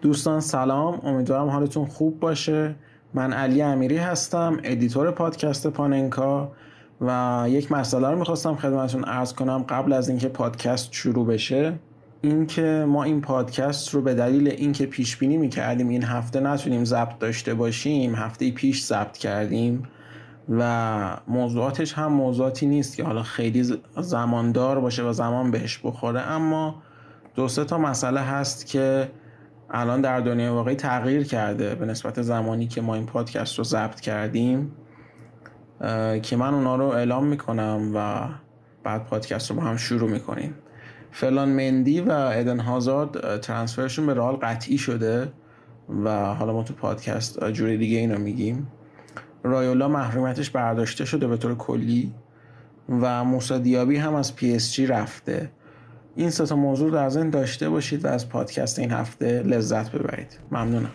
دوستان سلام امیدوارم حالتون خوب باشه. من علی امیری هستم editor پادکست پاننکا و یک مسئله رو می‌خواستم خدمتتون عرض کنم قبل از اینکه پادکست شروع بشه. اینکه ما این پادکست رو به دلیل اینکه پیش بینی می‌کردیم این هفته نتونیم ضبط داشته باشیم هفته پیش ضبط کردیم و موضوعاتش هم موضوعاتی نیست که حالا خیلی زماندار باشه و زمان بهش بخوره اما دو سه تا مسئله هست که الان در دنیای واقعی تغییر کرده به نسبت زمانی که ما این پادکست رو ضبط کردیم که من اونا رو اعلام می‌کنم و بعد پادکست رو با هم شروع می‌کنیم. فلان مندی و ادن هازارد ترانسفرشون به رال قطعی شده و حالا ما تو پادکست جوری دیگه اینو میگیم. رایولا محرومیتش برداشته شده به طور کلی و موسا دیابی هم از پی اس جی رفته. این سه تا موضوع در ذهن داشته باشید و از پادکست این هفته لذت ببرید. ممنونم.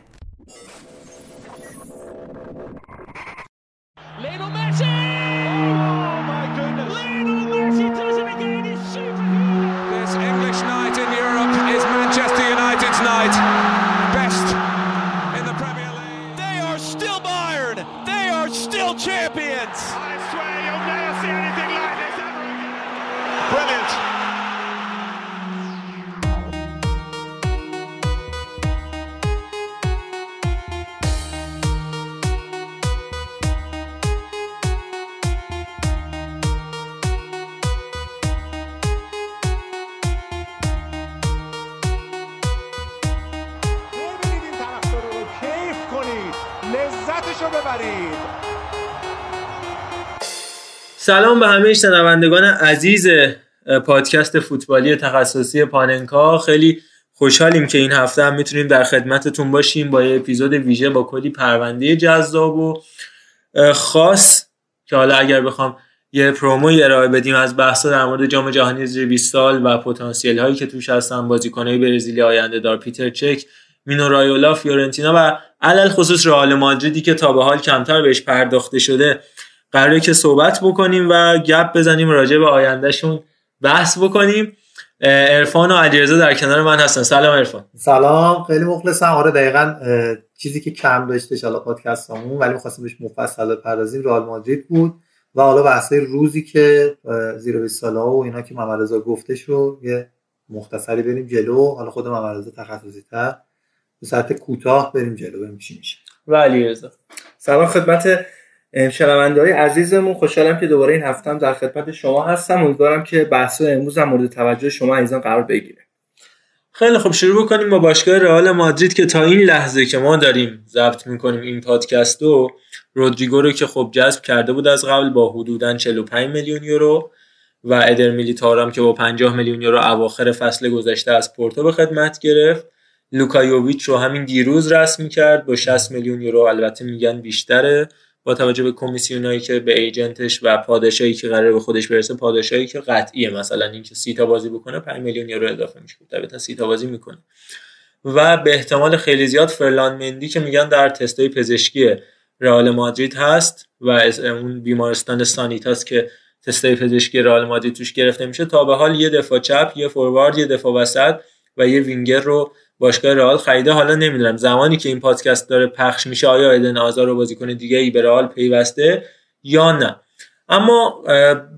سلام به همه شنوندگان عزیز پادکست فوتبالی تخصصی پاننکا. خیلی خوشحالیم که این هفته هم می‌تونیم در خدمتتون باشیم با یه اپیزود ویژه با کلی پرونده جذاب و خاص که حالا اگر بخوام یه پروموی ارائه بدیم از بحثا در مورد جام جهانی زیر 20 سال و پتانسیل هایی که توش هستن بازیکنای برزیلی آینده دار پیتر چک مینو رایولا فیورنتینا و علل خصوص رئال مادریدی که تا به حال کمتر بهش پرداخته شده. قراره که صحبت بکنیم و گپ بزنیم راجع به آیندهشون بحث بکنیم. ارفان و علیرضا در کنار من هستن. سلام ارفان سلام. خیلی مخلصم. آره دقیقا چیزی که کم داشته حالا پادکستمون ولی می‌خواستیم بهش مفصل بپردازیم رئال مادرید بود و حالا بحثای روزی که زیر 20 ساله و اینا که محمد رضا گفته شو یه مختصری بریم جلو. حالا خود محمد رضا تخصصی تر به ساعت کوتاه بریم جلو بریم چی میشه. و علیرضا. سلام خدمت شنونده های عزیزمون خوشحالم که دوباره این هفتم در خدمت شما هستم. امیدوارم که بحث امروز هم مورد توجه شما عزیزان قرار بگیره. خیلی خوب. شروع بکنیم با باشگاه رئال مادرید که تا این لحظه که ما داریم ضبط می‌کنیم این پادکست رو رودریگو رو که خب جذب کرده بود از قبل با حدودا 45 میلیون یورو و ادر میلیتارم که با 50 میلیون یورو اواخر فصل گذشته از پورتو به خدمت گرفت. لوکا یوویچ رو همین دیروز رسمی کرد با 60 میلیون یورو البته میگن بیشتره. با توجه به کمیسیونایی که به agent ش و پاداشایی که قراره به خودش برسه پاداشایی که قطعیه. مثلا اینکه سی تا بازی بکنه 5 میلیون یورو اضافه میشه. طبیعتا سی تا بازی می‌کنه. و به احتمال خیلی زیاد فرلان مندی که میگن در تستای پزشکی رئال مادرید هست و اون بیمارستان سانیتاس که تستای پزشکی رئال مادرید توش گرفته میشه تا به حال یه دفاع چپ یه فوروارد یه دفاع وسط و یه وینگر رو باشگاه رئال خریده حالا نمی‌دونم. زمانی که این پادکست داره پخش میشه آیا ایدن آزار رو بازیکن دیگه ای به رئال پیوسته یا نه؟ اما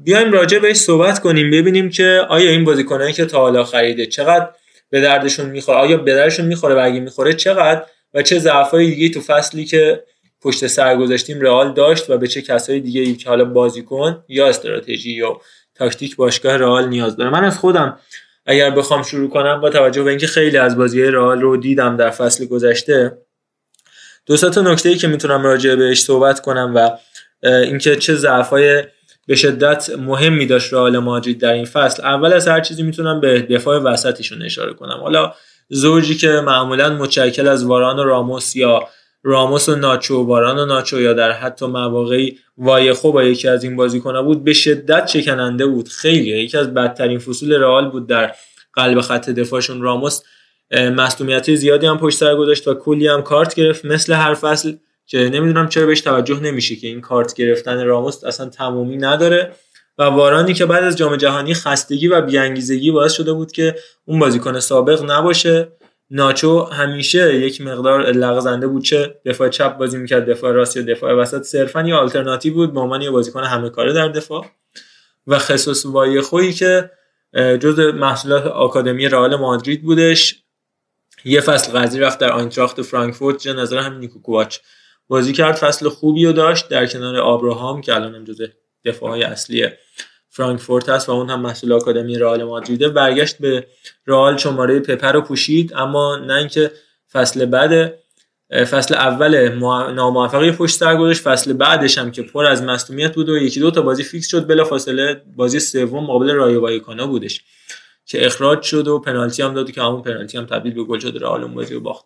بیایم راجع بهش صحبت کنیم ببینیم که آیا این بازیکنایی که تا حالا خریده چقدر به دردشون می‌خوره آیا به دردشون می‌خوره و اگه می‌خوره چقدر و چه ضعفای دیگه تو فصلی که پشت سر گذاشتیم رئال داشت و به چه کسایی دیگه ای که حالا بازیکن یا استراتژی یا تاکتیک باشگاه رئال نیاز داره. من از خودم اگر بخوام شروع کنم با توجه به اینکه خیلی از بازی رئال رو دیدم در فصل گذشته دو تا نکته ای که می‌تونم راجع بهش صحبت کنم و اینکه چه ضعفای به شدت مهمی داشت رئال مادرید در این فصل. اول از هر چیزی می‌تونم به دفاع وسطشون اشاره کنم. حالا زوجی که معمولا متشکل از واران و راموس یا راموس و ناچو باران و ناچو یا در حتی مواقعی وایخو با یکی از این بازیکن‌ها بود به شدت چکننده بود. خیلی. یکی از بدترین فصول رئال بود در قلب خط دفاعشون. راموس مصونیت زیادی هم پشت سر گذاشت و کلی هم کارت گرفت. مثل هر فصل که نمی‌دونم چرا بهش توجه نمیشه که این کارت گرفتن راموس اصلا تمومی نداره. و وارانی که بعد از جام جهانی خستگی و بیانگیزگی باعث شده بود که اون بازیکن سابق نباشه. ناچو همیشه یک مقدار لغزنده بود چه دفاع چپ بازی می‌کرد دفاع راست یا دفاع وسط. صرفا یه آلترناتیو بود به عنوان یه بازیکن همه کاره در دفاع. به خصوص وایخویی که جز محصولات آکادمی رئال مادرید بودش. یه فصل قرضی رفت در آینتراخت فرانکفورت زیر نظر هم نیکو کوواچ. بازی کرد فصل خوبی رو داشت در کنار آبراهام که الان هم جز دفاع های اصلی فرانکفورت هست و اون هم محصول آکادمی رئال مادریده. برگشت به رئال شماره پپه رو پوشید اما نه اینکه فصل بعد فصل اول ناموفقی پشت سر گذاشت فصل بعدش هم که پر از مصدومیت بود و یکی دو تا بازی فیکس شد بلا فاصله بازی سوم مقابل رایو وایکانو بودش که اخراج شد و پنالتی هم داد که همون پنالتی هم تبدیل به گل شد رئال اون بازی رو باخت.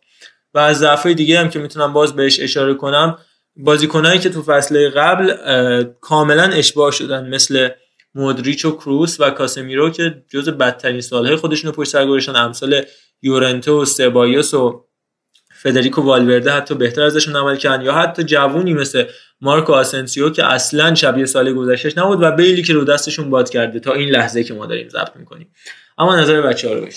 و از ضعفای دیگه هم که می‌تونم باز بهش اشاره کنم بازیکنایی که تو فصل قبل کاملا اشباه شدن مثل مودریچ و کروس و کاسمیرو که جز بدترین سالهای خودشون رو پشت سر گذاشتن امثال یورنتو و سبایوس و فدریکو والورده حتی بهتر ازشون عمل کردن یا حتی جوونی مثل مارکو آسنسیو که اصلا شبیه سال گذشتهش نبود و بیلی که رو دستشون باد کرده تا این لحظه که ما داریم ضبط می‌کنیم. اما نظر بچه ها رو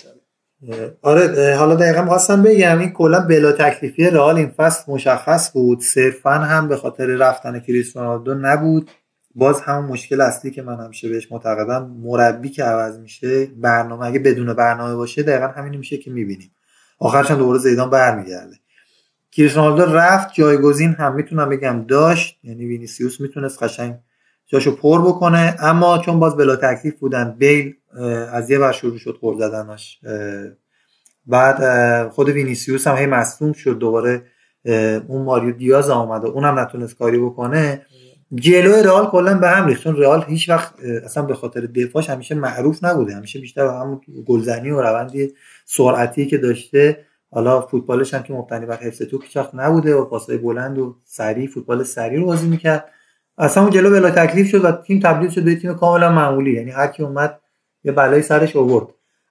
آره حالا دقیقا خواستم بگم این کلا بلا تکلیفی رئال این فصل مشخص بود. صرفا هم به خاطر رفتن کریستیانو نبود. باز همون مشکل اصلی که من همیشه بهش معتقدم مربی که عوض میشه برنامه اگه بدون برنامه باشه دقیقا همین میشه که می‌بینیم. آخرش هم دوباره زیدان برمیگرده. کریستیانو رفت جایگزین هم می‌تونم بگم داشت یعنی وینیسیوس می‌تونست قشنگ جاشو پر بکنه اما چون باز بلا تکلیف بودن بیل از یه ور شروع شد خورد زدنش بعد خود وینیسیوس هم هی مصدوم شد دوباره اون ماریو دیاز آمده اونم نتونست کاری بکنه. جلوی رئال کلا به هم ریخت. چون رئال هیچ وقت اصلا به خاطر دفاعش همیشه معروف نبوده. همیشه بیشتر همون گلزنی و روندی سرعتی که داشته. حالا فوتبالش هم که مبتنی بر حفظ توپ هیچ نبوده و پاسای بلند و سریع فوتبال سریع رو بازی می‌کرد. اصلا اون جلو بلا تکلیف شد و تیم تبدیل شد به تیم کاملا معمولی. یعنی هر کی اومد یه بلای سرش آورد.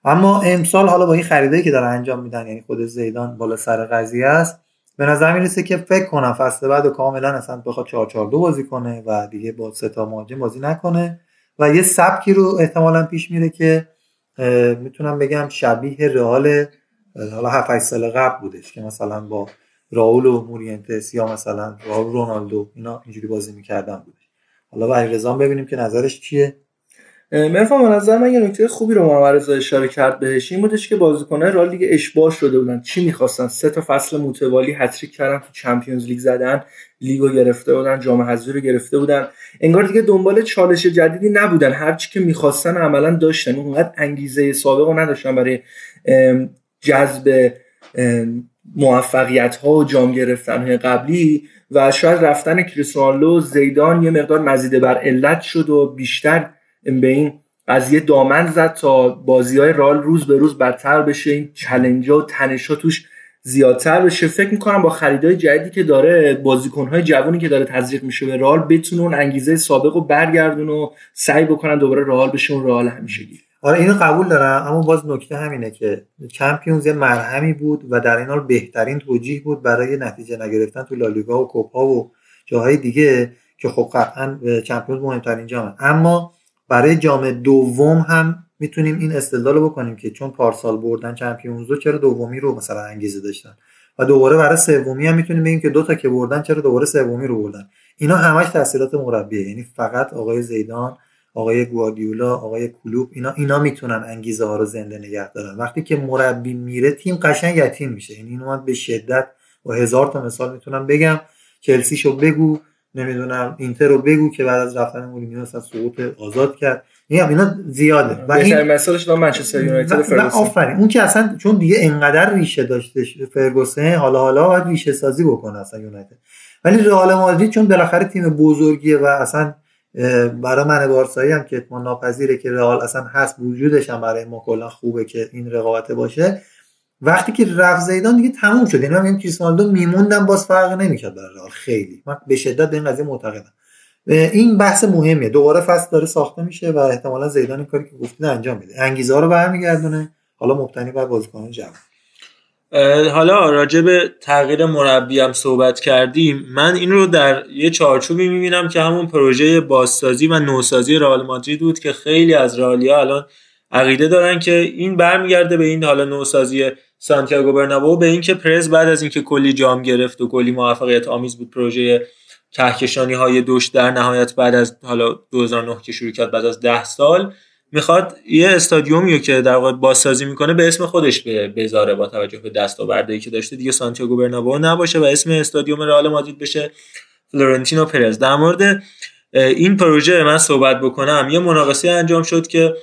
اما امسال حالا با این خریدایی که داره انجام میدن یعنی خود زیدان بالا سر قضیه است به نظر می‌رسه که فکر کنم فصل بعد کاملا اصلا بخواد 4 4 2 بازی کنه و دیگه با سه تا مهاجم بازی نکنه و یه سبکی رو احتمالا پیش میره که می‌تونم بگم شبیه رئال حالا 7 سال قبل بودش که مثلا با راول و مورینتس یا مثلا راول رونالدو اینا اینجوری بازی می‌کردن بودش. حالا برای رضا ببینیم که نظرش چیه. مرفا به نظر من یه نکته خوبی رو محمد اشاره کرد بهش این بودش که بازیکنان رئال دیگه اشباه شده بودن. چی می‌خواستن؟ سه تا فصل متوالی هتریک کردن تو چمپیونز لیگ زدن لیگو گرفته بودن جام حذفی رو گرفته بودن. انگار دیگه دنبال چالش جدیدی نبودن. هر چی که می‌خواستن عملا داشتن. اونقدر انگیزه سابق رو نداشتن برای جذب موفقیت ها و جام گرفتن قبلی. و شاید رفتن کریستیانو زیدان یه مقدار مزیده بر علت شد و بیشتر به این قضیه دامن زد تا بازی های رال روز به روز بدتر بشه. این چلنج و تنش ها توش زیادتر بشه. فکر می‌کنم با خریدای جدیدی که داره بازیکنهای جوانی که داره تزریق میشه به رال بتونه انگیزه سابق رو برگردون و سعی بکنن دوباره رال بشه اون رال گیر آره اینو قبول دارم اما باز نکته همینه که چمپیونز یه مرهمی بود و در این حال بهترین توجیه بود برای نتیجه نگرفتن تو لالیگا و کوپا و جاهای دیگه که خب قطعا چمپیونز مهمترین جامه اما برای جام دوم هم می‌تونیم این استدلال رو بکنیم که چون پارسال بردن چمپیونز رو چرا دومی رو مثلا انگیزه داشتن؟ و دوباره برای سومی هم می‌تونیم بگیم که دو تا که بردن چرا دوباره سومی رو بردن؟ اینا همش تاثیرات مربیه یعنی فقط آقای زیدان آقای گواردیولا آقای کلوب اینا اینا می‌تونن انگیزه ها رو زنده نگه دارن. وقتی که مربی میره تیم قشنگ یتیم میشه. یعنی اینو من به شدت و هزار تا مثال می‌تونم بگم. چلسی شو بگو. نمی‌دونم. اینتر رو بگو که بعد از رفتن مورینیو اصلا سقوط آزاد کرد. میگم اینا زیاده. و این مثالش دو منچستر یونایتد فرگوسن. آفرین. اون که اصلا چون دیگه انقدر ریشه داشته فرگوسن حالا حالا باید ریشه سازی بکنه اصلا یونایتد. ولی رئال مادرید چون بالاخره تیم بزرگیه و اصلا برای من بارسایی هم که اتمان ناپذیره که رئال اصلا هست وجودش هم برای ما کلا خوبه که این رقابت باشه. وقتی که رفت زیدان دیگه تموم شد. یعنی من کریستیانو میموندم باز فرق نمی‌کرد برای رئال. خیلی. من به شدت به این قضیه معتقدم. این بحث مهمیه. دوباره فصل داره ساخته میشه و احتمالا زیدان این کاری که گفتید انجام میده. انگیزه ها رو برمیگردونه. حالا مبتنی بر بازیکنان جوان. حالا راجع به تغییر مربی هم صحبت کردیم. من این رو در یه چارچوبی می‌بینم که همون پروژه بازسازی و نوسازی رئال مادرید بود که خیلی از رئالیا الان عقیده دارن که این برمیگرده به این حالا نوسازی سانتیاگو برنابو به اینکه پرز بعد از اینکه کلی جام گرفت و کلی موفقیت آمیز بود پروژه کهکشانی های دوش در نهایت بعد از حالا 2009 که شروع کرد بعد از 10 سال می‌خواد یه استادیومی که در واقع بازسازی می‌کنه به اسم خودش بذاره با توجه به دستاوردی که داشته. دیگه سانتیاگو برنابو نباشه و اسم استادیوم رئال مادرید بشه فلورنتینو پرز. در مورد این پروژه من صحبت بکنم. یه مناقصه انجام شد که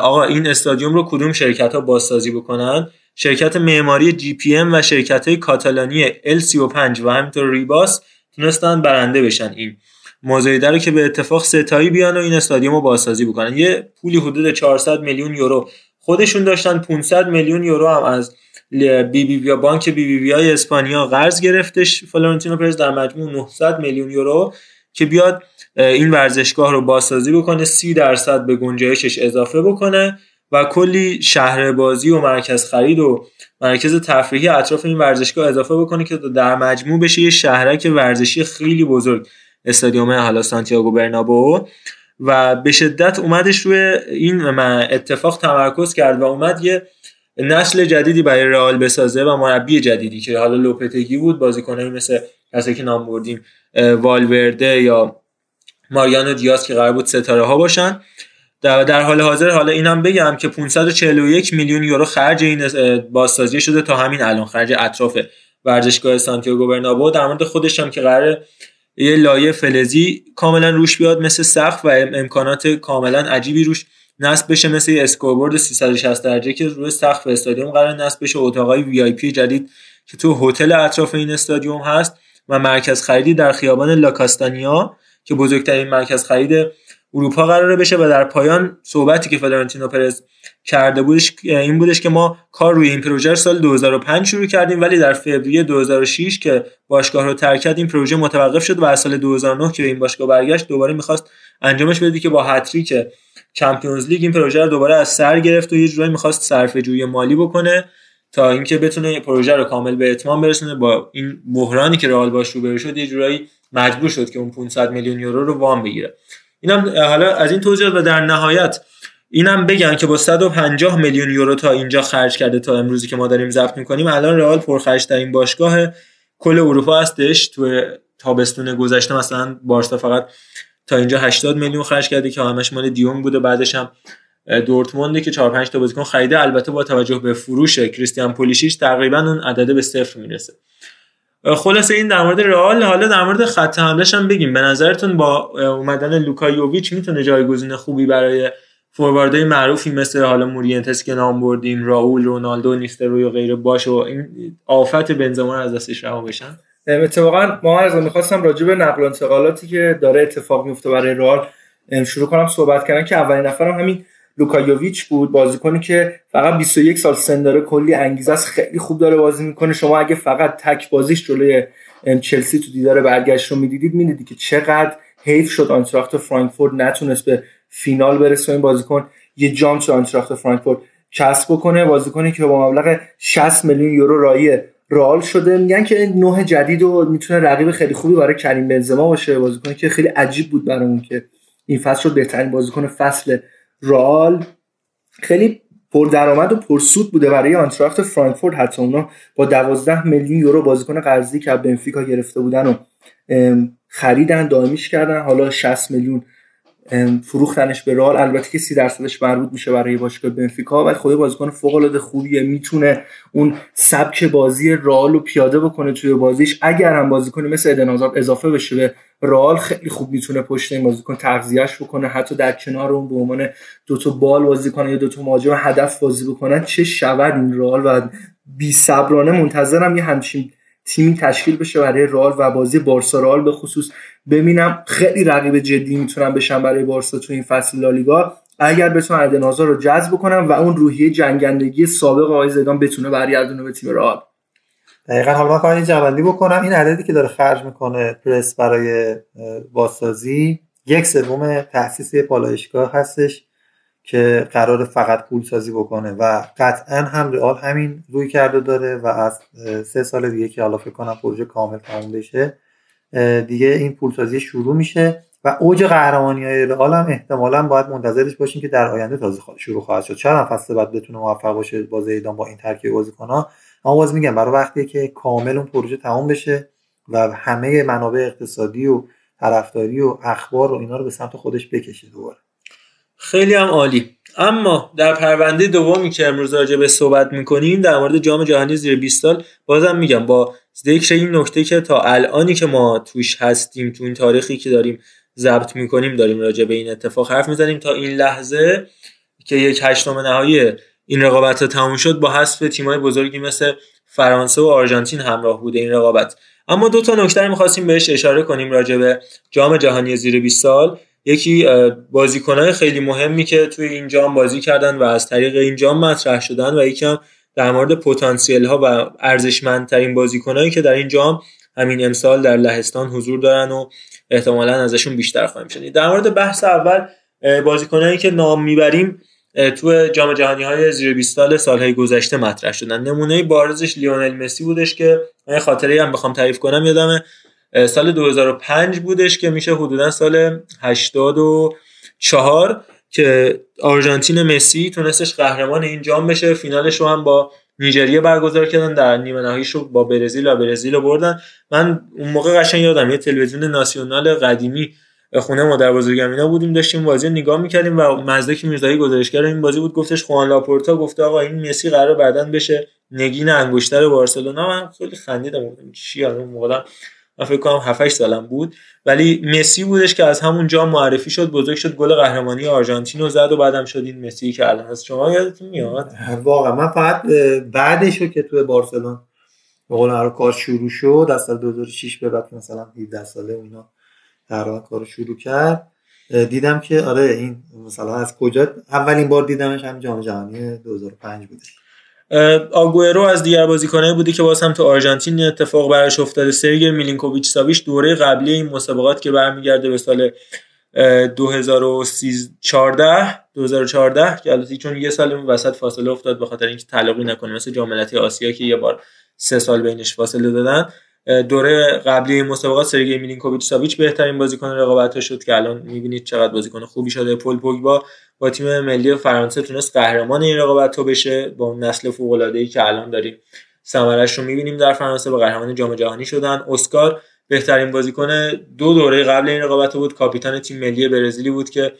آقا این استادیوم رو کدوم شرکت ها بازسازی بکنن؟ شرکت معماری جی پی ام و شرکت های کاتالانی L35 و همینطور ریباس تونستن برنده بشن این مزایده رو که به اتفاق سه تایی بیان و این استادیوم رو بازسازی بکنن. یه پولی حدود 400 میلیون یورو. خودشون داشتن 500 میلیون یورو هم از بی بی بی بانک بی بی بی های اسپانیا قرض گرفتش. فلورنتینو پرز در مجموع 900 میلیون یورو که بیاد این ورزشگاه رو بازسازی بکنه 30 درصد به گنجایشش اضافه بکنه. و کلی شهر بازی و مرکز خرید و مرکز تفریحی اطراف این ورزشگاه اضافه بکنه که در مجموع بشه یه شهرک ورزشی خیلی بزرگ. استادیوم حالا سانتیاگو برنابو. و به شدت اومدش روی این اتفاق تمرکز کرد و اومد یه نسل جدیدی برای رئال بسازه و مربی جدیدی که حالا لوپتگی بود. بازیکنایی مثل کسی که نام بردیم والورده یا ماریانو دیاز که قرار بود ستاره ها باشن. در حال حاضر حالا اینم بگم که 541 میلیون یورو خرج این بازسازی شده تا همین الان خرج اطراف ورزشگاه سانتیاگو برنابو. در مورد خودش هم که قرار یه لایه فلزی کاملا روش بیاد مثل سقف و امکانات کاملا عجیبی روش نصب بشه مثل یه scoreboard 360 درجه که روی سقف استادیوم قرار نصب بشه. اتاقای VIP جدید که تو هتل اطراف این استادیوم هست و مرکز خریدی در خیابان لاکاستیانا که بزرگترین مرکز خرید اروپا قراره بشه و در پایان صحبتی که فلورنتینو پرز کرده بودش این بودش که ما کار روی این پروژه سال 2005 شروع کردیم ولی در فوریه 2006 که باشگاه رو ترک کرد این پروژه متوقف شد و از سال 2009 که این باشگاه برگشت دوباره می‌خواست انجامش بده که با که Champions League این پروژه رو دوباره از سر گرفت و یه جورایی می‌خواست صرفه جویی مالی بکنه تا اینکه بتونه پروژه رو کامل به اتمام برسونه. با این بحرانی که رئال باش روبرو شد یه جورایی مجبور شد که اون 500 میلیون یورو رو وام بگیره. اینم حالا از این توضیحات و در نهایت اینم بگن که با 150 میلیون یورو تا اینجا خرج کرده تا امروزی که ما داریم ضبط می‌کنیم الان رئال پرخرج ترین باشگاه کل اروپا هستش. تو تابستون گذشته مثلا بارسا فقط تا اینجا 80 میلیون خرج کرده که همش مال دیونگ بوده. بعدش هم دورتموندی که 4 5 تا بازیکن خریده البته با توجه به فروش کریستیان پولیشیچ تقریبا اون عدده به صفر می‌رسه. خلاصه این در مورد رئال حالا در مورد خط حملهش هم بگیم. به نظرتون با اومدن لوکا یوویچ می‌تونه جایگزین خوبی برای فورواردهای معروفی مثل حالا مورینتس که نام بردیم راول رونالدو نیستروی و غیره باشه و این آفت بنزما از دستش رها بشن؟ اتفاقا ما از می‌خواستم راجع به نقل و انتقالاتی که داره اتفاق میفته برای رئال شروع کنم صحبت کردن که اولین نفرم همین لوکا یوویچ بود بازیکنی که فقط 21 سال سن داره کلی انگیزه است خیلی خوب داره بازی می‌کنه. شما اگه فقط تک بازیش جلوی چلسی تو دیدار برگشت رو می‌دیدید می‌دیدید که چقدر حیف شد آنتراخت فرانکفورت نتونست به فینال برسه. این بازیکن یه جام تو آنتراخت فرانکفورت کسب بکنه. بازیکنی که با مبلغ 60 میلیون یورو راهی رئال شده. میگن که نوع جدید و می‌تونه رقیب خیلی خوبی برای کریم بنزما باشه. بازیکنی که خیلی عجیب بود برامون که این فصل شد بهترین بازیکن فصل رال خیلی پردرآمد و پرسود بوده برای آنتراخت فرانکفورت. حتی اونا با 12 میلیون یورو بازیکن قرضی که بنفیکا گرفته بودن و خریدن دائمیش کردن. حالا 60 میلیون فروختنش به رال البته که 30 درصدش مربوط میشه برای باشگاه بنفیکا ولی خود بازیکن فوق العاده خوبیه. می‌تونه اون سبک بازی رال رو پیاده بکنه توی بازیش. اگر هم بازیکنی مثل ادن اضافه بشه به رال خیلی خوب می‌تونه پشت این بازیکن تغذیهش بکنه. حتی در کنار اون به عنوان دو تا بال بازی کنه یا دو تا مهاجم هدف بازی بکنن چه شود این رال و بی صبرانه. منتظرم یه همچین تیمی تشکیل بشه برای رال و بازی بارسا رال به خصوص. ببینم خیلی رقیب جدی می‌تونم بشن برای بارسا تو این فصل لالیگا. اگر بتونن ادنازا رو جذب کنم و اون روحیه جنگندگی سابق آقای زیدان بتونه برگردونه به تیم رئال. دقیقا. حالا من فقط جوندی بکنم. این عددی که داره خرج می‌کنه پرس برای بازسازی یک سوم تاسیس پالایشگاه هستش. که قرار فقط پول سازی بکنه و قطعا هم رئال همین روی کرده داره و از سه سال دیگه که حالا فکر کنم پروژه کامل تموم بشه دیگه این پولسازی شروع میشه و اوج قهرمانی های رئال هم احتمالا باید منتظرش باشیم که در آینده تازه شروع خواهد شد. چرا فصل بعد بتونه موفق باشه با زیدان با این ترکیب بازیکن‌ها. اما باز میگم برای وقتی که کامل اون پروژه تمام بشه و همه منابع اقتصادی و طرفداری و اخبار و اینا رو به سمت خودش بکشه دوباره. خیلی هم عالی. اما در پرونده دومی که امروز راجع به صحبت می‌کنیم در مورد جام جهانی زیر 20 سال بازم میگم با ذکر این نکته که تا الانی که ما توش هستیم تو این تاریخی که داریم ضبط می‌کنیم داریم راجع به این اتفاق حرف می‌زنیم تا این لحظه که یک هشتم نهایی این رقابت ها تموم شد با حذف تیمای بزرگی مثل فرانسه و آرژانتین همراه بوده این رقابت. اما دو تا نکته می‌خواستیم بهش اشاره کنیم راجع به جام جهانی زیر 20 سال. یکی بازیکنهای خیلی مهمی که توی این جام بازی کردن و از طریق این جام مطرح شدن و یکی هم در مورد پتانسیل ها و ارزشمندترین بازیکنهایی که در این جام همین امسال در لهستان حضور دارن و احتمالا ازشون بیشتر خواهیم شنید. در مورد بحث اول بازیکنایی که نام می‌بریم تو جام جهانی های زیر 20 سال سالهای گذشته مطرح شدن. نمونه بارزش لیونل مسی بودش که من خاطره هم بخوام تعریف کنم یادمه سال 2005 بودش که میشه حدودا سال 84 که آرژانتین مسی تونستش قهرمان این جام بشه. فینالش رو هم با نیجریه برگزار کردن در نیمه نهاییش رو با برزیل و برزیل رو بردن. من اون موقع قشنگ یادم یه تلویزیون ناسیونال قدیمی خونه ما در بزرگمینا بودیم داشتیم بازی نگاه می‌کردیم و مزدک میرزایی گزارشگر این بازی بود گفتش خوان لاپورتا گفته آقا این مسی قرار بعدن بشه نگین انگشتر بارسلونا. من خیلی خندیدم چی اون موقع من فکر کنم 7 سالم بود. ولی مسی بودش که از همون جا معرفی شد بزرگ شد گل قهرمانی آرژانتین رو زد و بعدم شد این مسی که الان هست. شما یادتون میاد؟ واقعا. من فقط بعدش که توی بارسلون به قول کار شروع شد از سال 2006 به بعد مثلا 17 ساله اینا در کار شروع کرد دیدم که آره این مثلا از کجا اولین بار دیدمش همین جام جهانی 2005 بوده آگوئرو از دیگر بازیکنایی بودی که باز هم تو آرژانتین اتفاق براش افتاده. سرگی میلینکوویچ ساویچ دوره قبلی این مسابقات که برمیگرده به سال 2014 2014 که چون یه سال اون وسط فاصله افتاد به خاطر اینکه تعلقی نکنه. مثل جام آسیا که یه بار سه سال بینش فاصله دادن. دوره قبلی مسابقات سرگی میلینکوویچ ساویچ بهترین بازیکن رقابت شد که الان می‌بینید چقدر بازیکن خوبی شده. پول پوگبا با تیم ملی فرانسه تونست قهرمان این رقابتا بشه با اون نسل فوق العاده ای که الان داریم. ثمرش رو می‌بینیم در فرانسه با قهرمان جام جهانی شدن. اسکار بهترین بازیکن دو دوره قبل این رقابت بود. کاپیتان تیم ملی برزیلی بود که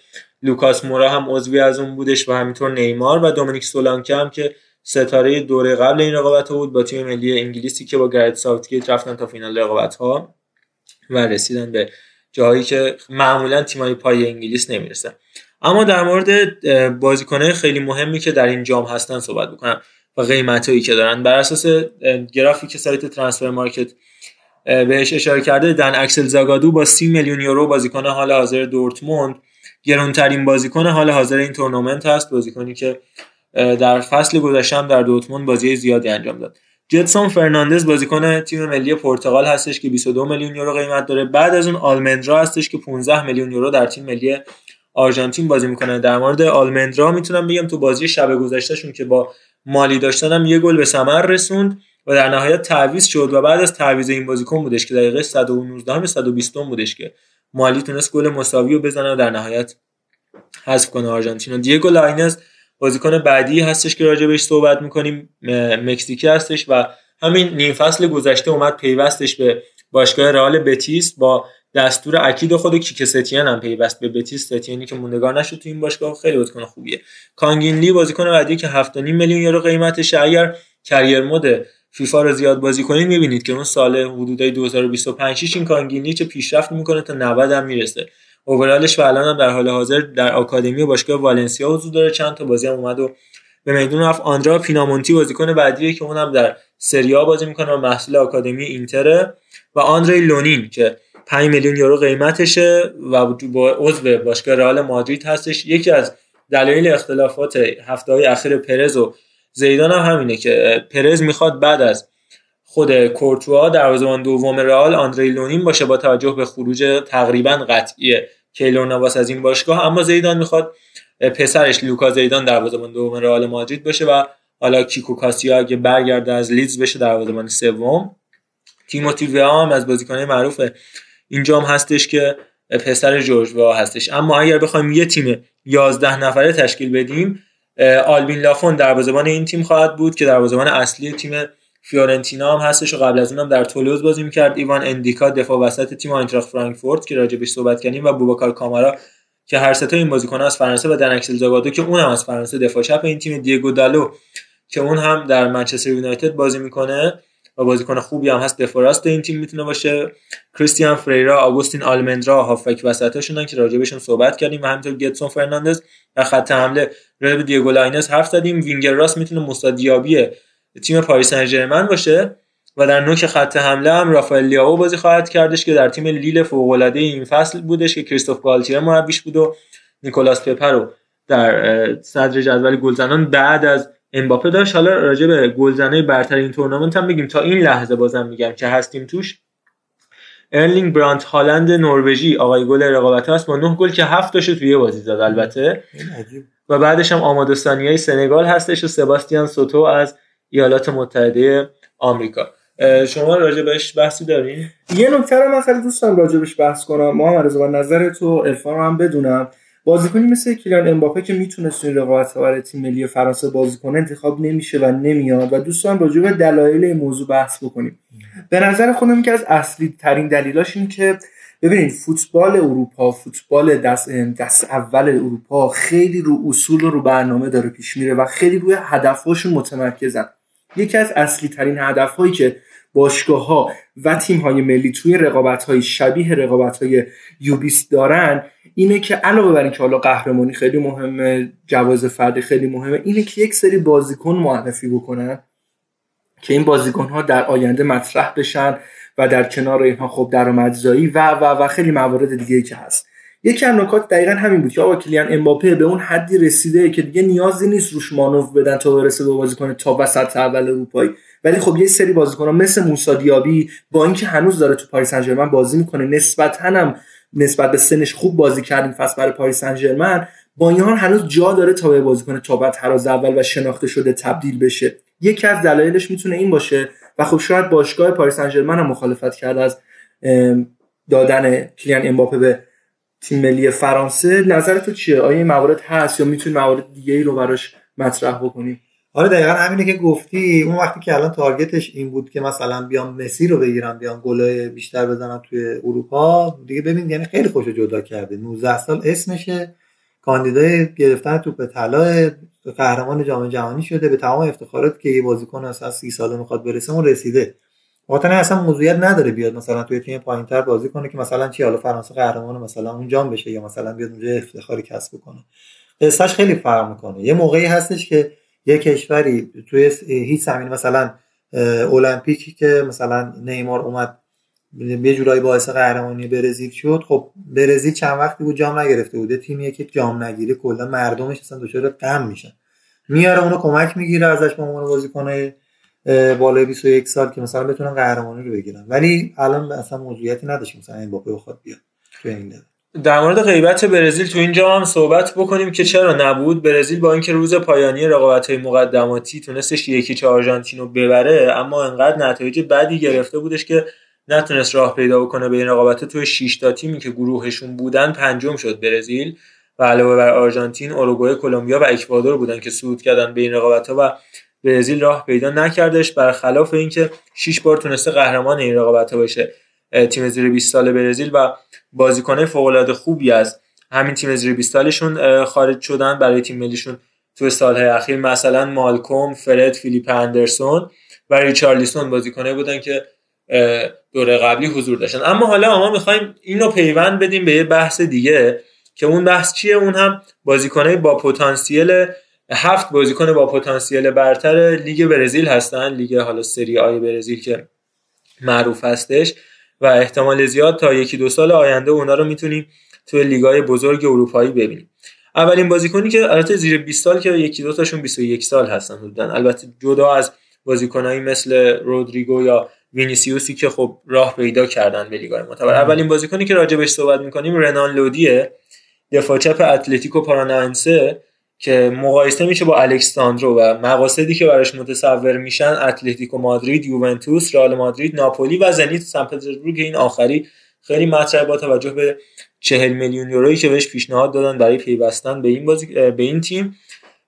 لوکاس مورا هم عضوی از اون بودش و همینطور نیمار و دومینیک سولانکه هم که ستاره دوره قبل این رقابت بود با تیم ملی انگلیسی که با گرت ساوتگیت رفتن تا فینال رقابت ها و رسیدن به جایی که معمولا تیمای پایه انگلیس نمی‌رسن. اما در مورد بازیکنهای خیلی مهمی که در این جام هستن صحبت بکنم و قیمتایی که دارن. بر اساس گرافی که سایت ترانسفر مارکت بهش اشاره کرده دن‌اکسل زاگادو با 30 میلیون یورو بازیکن حال حاضر دورتموند. گرونترین بازیکن حال حاضر این تورنمنت هست. بازیکنی که در فصل گذشته در دورتموند بازی زیادی انجام داد. جتسون فرناندز بازیکن تیم ملی پرتغال هستش که 22 میلیون یورو قیمت داره. بعد از اون آلمندرا هستش که 15 میلیون یورو در تیم ملی آرژانتین بازی می‌کنه. در مورد آلمندرا می‌تونم بگم تو بازی شب گذشتهشون که با مالی داشتنم یه گل به ثمر رسوند و در نهایت تعویض شد و بعد از تعویض این بازیکن بودش که دقیقه 119 به 120 بودش که مالی تونست گل مساوی رو بزنه و در نهایت حذف کنه آرژانتین. و دیگو لاینز بازیکن بعدی هستش که راجع بهش صحبت می‌کنیم مکزیکی هستش و همین نیم فصل گذشته اومد پیوستش به باشگاه رئال بتیس با دستور اکید خود کیکه ستین هم پیوست به بتیس. ستینی که موندگار نشد تو این باشگاه خیلی بازیکن خوبیه. کانگین لی بازیکن بعدی که 7.5 میلیون یورو قیمتشه اگر career mode فیفا رو زیاد بازی کنید می‌بینید که اون سال حدودای 2025 این کانگین لی چه پیشرفت می‌کنه تا 90 هم می‌رسه. اوورالش و الان هم در حال حاضر در آکادمی باشگاه والنسیا حضور داره. چند تا بازی هم اومد و به میدون رفت. آندرا پینامونتی بازیکن بعدیه که اونم در سریا بازی می‌کنه و محصول آکادمی اینتره. و آندری لونین که 5 میلیون یورو قیمتشه و با عضو باشگاه رئال مادرید هستش. یکی از دلایل اختلافات هفته های اخیر پرز و زیدان هم همینه که پرز می‌خواد بعد از خود کورتوا دروازه‌بان دوم رئال آندری لونین باشه با توجه به خروج تقریبا قطعی کیلور نواس از این باشگاه. اما زیدان می‌خواد پسرش لوکا زیدان دروازه‌بان دوم رئال مادرید باشه و حالا کیکو کاسیا اگه برگرده از لیدز بشه دروازه‌بان سوم. تیموتی ویا هم از بازیکن‌های معروف این جام هستش که پسر جورج وا هستش. اما اگر بخوایم یه تیم 11 نفره تشکیل بدیم آلبین لافون دروازه‌بان این تیم خواهد بود که دروازه‌بان اصلی تیم فیورنتینا هم هستش و قبل از اونم در تولوز بازی می‌کرد. ایوان اندیکا دفاع وسط تیم آینتراخت فرانکفورت که راجبش صحبت کردیم و بوباکار کامارا که هر سه این بازیکن از فرانسه و دن‌اکسل زاگادو که اونم از فرانسه دفاع چپ این تیم دیگو دالو که اون هم در منچستر یونایتد بازی می‌کنه. و بازیکن خوبی هم هست. دفاع راست این تیم می‌تونه باشه. کریستیان فریرا آگوستین آلمندرا هافک وسطاشونن که راجبشون صحبت کردیم و همینطور گتسون فرناندز و خط حمله راجب دیگو لاینز حرف زدیم. وینگر راست می‌تونه موسی دیابی تیم پاریس سن باشه و در نوک خط حمله هم رافائل لیاو بازی خواهد کردش که در تیم لیل فوق العاده این فصل بودش که کریستوف گالتیر مربیش بود و نیکولاس پپرو در صدر جدول گلزنان بعد از امباپه داشت. حالا راجع به گلزنه برتر این تورنمنت هم بگیم تا این لحظه بازم میگم که هستیم توش. ارلینگ برانت هالند نروژی آقای گل رقابت هست. با 9 گل که هفت داشته توی بازی زد البته. و بعدش هم آمادو سانیای سنگال هستش و سباستیان سوتو از ایالات متحده آمریکا. شما راجع بهش بحثی دارین؟ یه نکته رو من خیلی دوست دارم راجع بهش بحث کنم. محمد رضا نظر تو الفا رو هم بدونم. بازیکنی مثل کلیان امباپه که می‌تونست این رقابت برای تیم ملی فرانسه بازی کنه انتخاب نمیشه و نمیاد و دوست دارم راجع به دلایل این موضوع بحث بکنیم. به نظر خودم که از اصلی ترین دلیلاش این که ببینید فوتبال اروپا فوتبال دست, دست اول اروپا خیلی رو اصول و رو برنامه داره پیش میره و خیلی روی هدفهاشون متمرکزن. یکی از اصلی ترین هدف هایی که باشگاه ها و تیم های ملی توی رقابت های شبیه رقابت های یوبیس دارن اینه که علاوه بر اینکه حالا قهرمانی خیلی مهمه جواز فردی خیلی مهمه اینه که یک سری بازیکن معرفی بکنن که این بازیکن ها در آینده مطرح بشن و در کنار اینها خب درآمدزایی و و و خیلی موارد دیگه که هست. یکی از نکات دقیقا همین بود که آقا کلیان امباپه به اون حدی رسیده که دیگه نیازی نیست روش مانور بدن تا برسه به بازیکن تا وسط اول اروپایی. ولی خب یه سری بازیکن‌ها مثل موسی دیابی با اینکه هنوز داره تو پاریس سن بازی می‌کنه نسبتا هم نسبت به سنش خوب بازی کرد این فصل برای پاریس سن با این حال هنوز جا داره تا به بازیکن تا بعد تراز اول و شناخته شده تبدیل بشه. یکی از دلایلش می‌تونه این باشه و خب شاید باشگاه پاریس سن هم مخالفت کرده از دادن کلیان امباپه به تیم ملی فرانسه. نظر تو چیه؟ آیا این موارد هست یا می‌تونی موارد دیگه ای رو براش مطرح بکنی آره دقیقا همینه که گفتی. اون وقتی که الان تارگتش این بود که مثلا بیام مسی رو بگیرم بیام گل بیشتر بزنم توی اروپا دیگه ببین یعنی خیلی خوش جدا کرده 19 سال اسمشه. کاندیدای گرفتن توپ طلا قهرمان جام جهانی شده. به تمام افتخارات که یه بازیکن از 30 ساله می‌خواد برسه اون رسیده. واتن اصلا موضوعیت نداره بیاد مثلا توی تیم پایینتر بازی کنه که مثلا چی حالا فرانسه قهرمان مثلا اون جام بشه یا مثلا بیاد اونجا افتخاری کسب کنه قصهش خیلی فرق می‌کنه. یه موقعی هستش که یه کشوری توی هیچ زمین مثلا المپیکی که مثلا نیمار اومد یه جورایی باعث قهرمانی برزیل شد. خب برزیل چند وقتی بود جام نگرفته بوده تیمیه که جام نگیره کلا مردمش اصلا دچار غم میشن. میاره اونو کمک می‌گیره ازش به عنوان بازیکن بالای 21 سال که مثلا بتونن قهرمانی رو بگیرن. ولی الان اصلا موضوعیتی نداشت مثلا امباپه بخواد بیاد. تو این در مورد غیبت برزیل تو اینجا هم صحبت بکنیم که چرا نبود. برزیل با اینکه روز پایانی رقابت های مقدماتی تونستش یکی چه آرژانتین رو ببره اما انقدر نتایج بدی گرفته بودش که نتونست راه پیدا بکنه به این رقابت. توی 6 تا تیمی که گروهشون بودن پنجم شد برزیل و علاوه بر آرژانتین، اوروگوئه، کلمبیا و اکوادور بودن که صعود کردن به این رقابت ها و برزیل راه پیدا نکردش. برخلاف اینکه 6 بار تونسته قهرمان این رقابت ها باشه. تیم زیر 20 سال برزیل و بازیکنه فوق العاده خوبی از همین تیم زیر 20 سالشون خارج شدن برای تیم ملیشون تو سالهای اخیر. مثلا مالکوم، فرد، فیلیپ اندرسون و ریچارلیسون بازیکنه بودن که دوره قبلی حضور داشتن. اما حالا ما می‌خوایم اینو پیوند بدیم به یه بحث دیگه که اون بحث چیه؟ اون هم بازیکنای با پتانسیل هفت بازیکن با پتانسیل برتر لیگ برزیل هستن. لیگ حالا سری آی برزیل که معروف هستش. و احتمال زیاد تا یکی دو سال آینده اونا رو می‌تونیم توی لیگای بزرگ اروپایی ببینیم. اولین بازیکنی که البته زیر 20 سال که یکی دو تاشون 21 سال هستن بودن البته جدا از بازیکنایی مثل رودریگو یا وینیسیوسی که خب راه پیدا کردن به لیگای معتبر. اولین بازیکنی که راجبش صحبت می‌کنیم رنان لودیه دفاع چپ اتلتیکو پارانائنسه. که مقایسه میشه با الکس ساندرو و مقاصدی که براش متصور میشن اتلتیکو مادرید، یوونتوس، رئال مادرید، ناپولی و زنیت سن پترزبورگ. این آخری خیلی مطرح با توجه به 40 میلیون یورویی که بهش پیشنهاد دادن برای پیوستن به این بازی به این تیم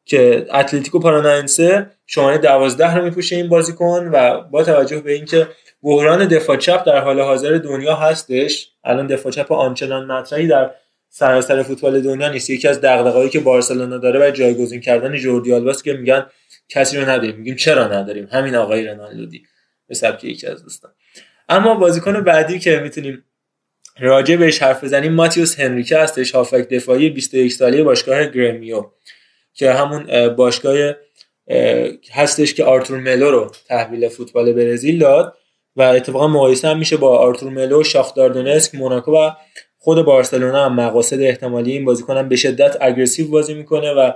که اتلتیکو پاراناینسه شماره 12 رو میپوشه این بازیکن و با توجه به اینکه بحران دفاع چپ در حال حاضر دنیا هستش الان دفاع چپ آنچنان مطرحی در سراسر فوتبال دنیا نیست. یکی از دغدغه‌هایی که بارسلونا داره برای جایگزین کردن جوردی آلباس که میگن کسی رو نداریم. میگیم چرا نداریم؟ همین آقای رنالدو به سبک یکی از دوستان. اما بازیکن بعدی که می‌تونیم راجع بهش حرف بزنیم ماتیوس هنریکه هستش هافبک دفاعی 21 ساله باشگاه گرمیو که همون باشگاه هستش که آرتور ملو رو تحویل فوتبال برزیل داد و اتفاقا مقایسه هم میشه با آرتور ملو شاختار دونسک موناکو و خود بارسلونا هم مقاصد احتمالی این بازیکن هم به شدت aggressive بازی می‌کنه و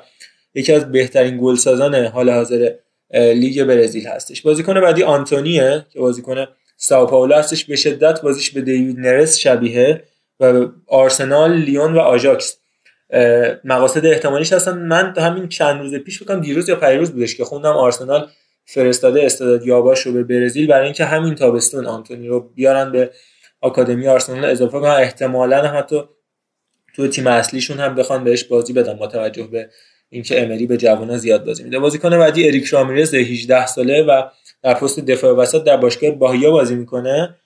یکی از بهترین گلسازان حال حاضر لیگ برزیل هستش. بازیکن بعدی آنتونیه که بازیکن ساو پائولو هستش. به شدت بازیش به دیوید نرس شبیه و آرسنال لیون و آژاکس. مقاصد احتمالیش هستن. من همین چند روز پیش بکنم دیروز یا پیروز بودش که خوندم آرسنال فرستاده استعداد یاباش رو به برزیل. برای اینکه همین تابستون آنتونی رو بیارن به آکادمی آرسنال اضافه کنن. احتمالا حتی تو تیم اصلیشون هم بخوان بهش بازی بدن با توجه به اینکه امری به جوانان زیاد بازی میده. بازیکن بعدی اریک رامیرز 18 ساله و در پست دفاع وسط در باشگاه باهیا بازی می‌کنه.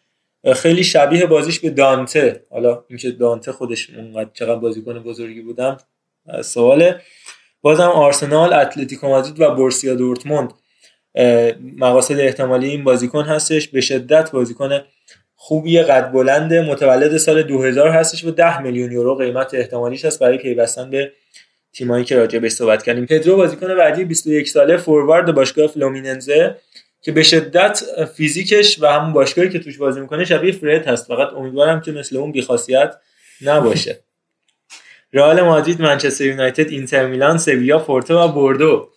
خیلی شبیه بازیش به دانته. حالا اینکه دانته خودش اونقدر چقدر بازیکن بزرگی بودم سواله. بازم آرسنال اتلتیکو مادرید و بورسیا دورتموند مقاصد احتمالی این بازیکن هستش. به شدت بازیکن خوبی قد بلند متولد سال 2000 هستش و 10 میلیون یورو قیمت احتمالیش هست برای پیوستن به تیمایی که راجع بهش صحبت کردیم. پدرو بازیکن بعدی 21 ساله فوروارد باشگاه فلومیننزه که به شدت فیزیکش و همون باشگاهی که توش بازی می‌کنه شبیه فرد هست. فقط امیدوارم که مثل اون بیخاصیت نباشه. رئال مادرید منچستر یونایتد اینتر میلان سویا پورتو و بوردو.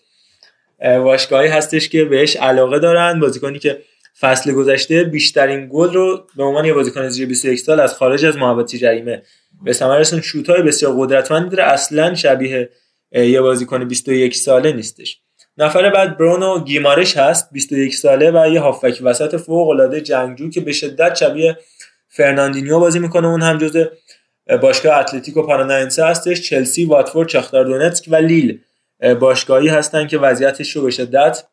باشگاهی هستش که بهش علاقه دارن. بازیکنی که فصل گذشته بیشترین گل رو به عنوان یه بازیکن زیر 21 سال از خارج از محوطه جریمه. به ثمر رسوند شوت‌های بسیار قدرتمندی داره. اصلا شبیه یه بازیکن 21 ساله نیستش. نفر بعد برونو گیمارش هست 21 ساله و یه هافبک وسط فوق العاده جنگجو که به شدت شبیه فرناندینیو بازی می‌کنه. اون هم جزء باشگاه اتلتیکو پارانائنسه هستش. چلسی واتفورد شاختار دونتسک و لیل باشگاهی هستن که وضعیتش رو به شدت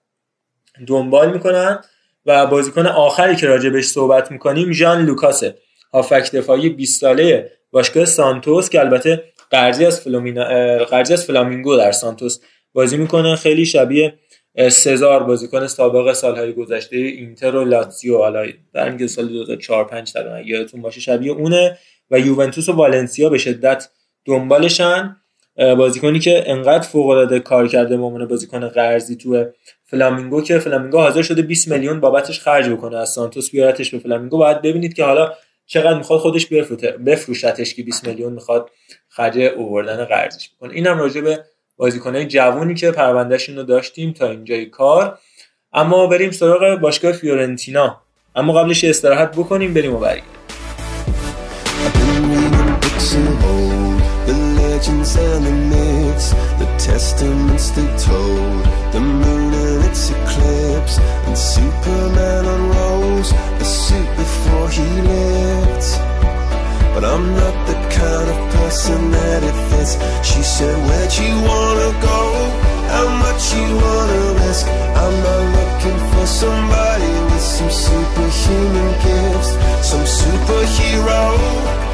دنبال می‌کنن. و بازیکن آخری که راجع بهش صحبت می‌کنیم ژان لوکاسه. هافبک دفاعی 20 ساله باشگاه سانتوس که البته قرضی از فلومینا قرضی از فلامینگو در سانتوس بازی می‌کنه. خیلی شبیه سزار بازیکن سابق سالهای گذشته اینتر و لاتزیو. حالا در سال 2004 5 تقریبا یادتون باشه شبیه اونه و یوونتوس و والنسیا به شدت دنبالشن. بازیکنی که انقدر فوق العاده کار کرده به بازیکن قرضی تو فلامینگو که فلامینگو حاضر شده 20 میلیون بابتش خرج بکنه از سانتوس بیارتش به فلامینگو. باید ببینید که حالا چقدر می‌خواد خودش بفروشتش که 20 میلیون می‌خواد خرج اووردن قرضش بکنه. اینم راجع به بازیکنهای جوونی که پروندهشون رو داشتیم تا اینجای کار. اما بریم سراغ باشگاه فیورنتینا. اما قبلش استراحت بکنیم بریم و gets eclipsed And Superman unrolls a suit before he lifts. But I'm not the kind of person that it fits She said, where'd you wanna go? How much you wanna risk? I'm not looking for somebody with some superhuman gifts Some superhero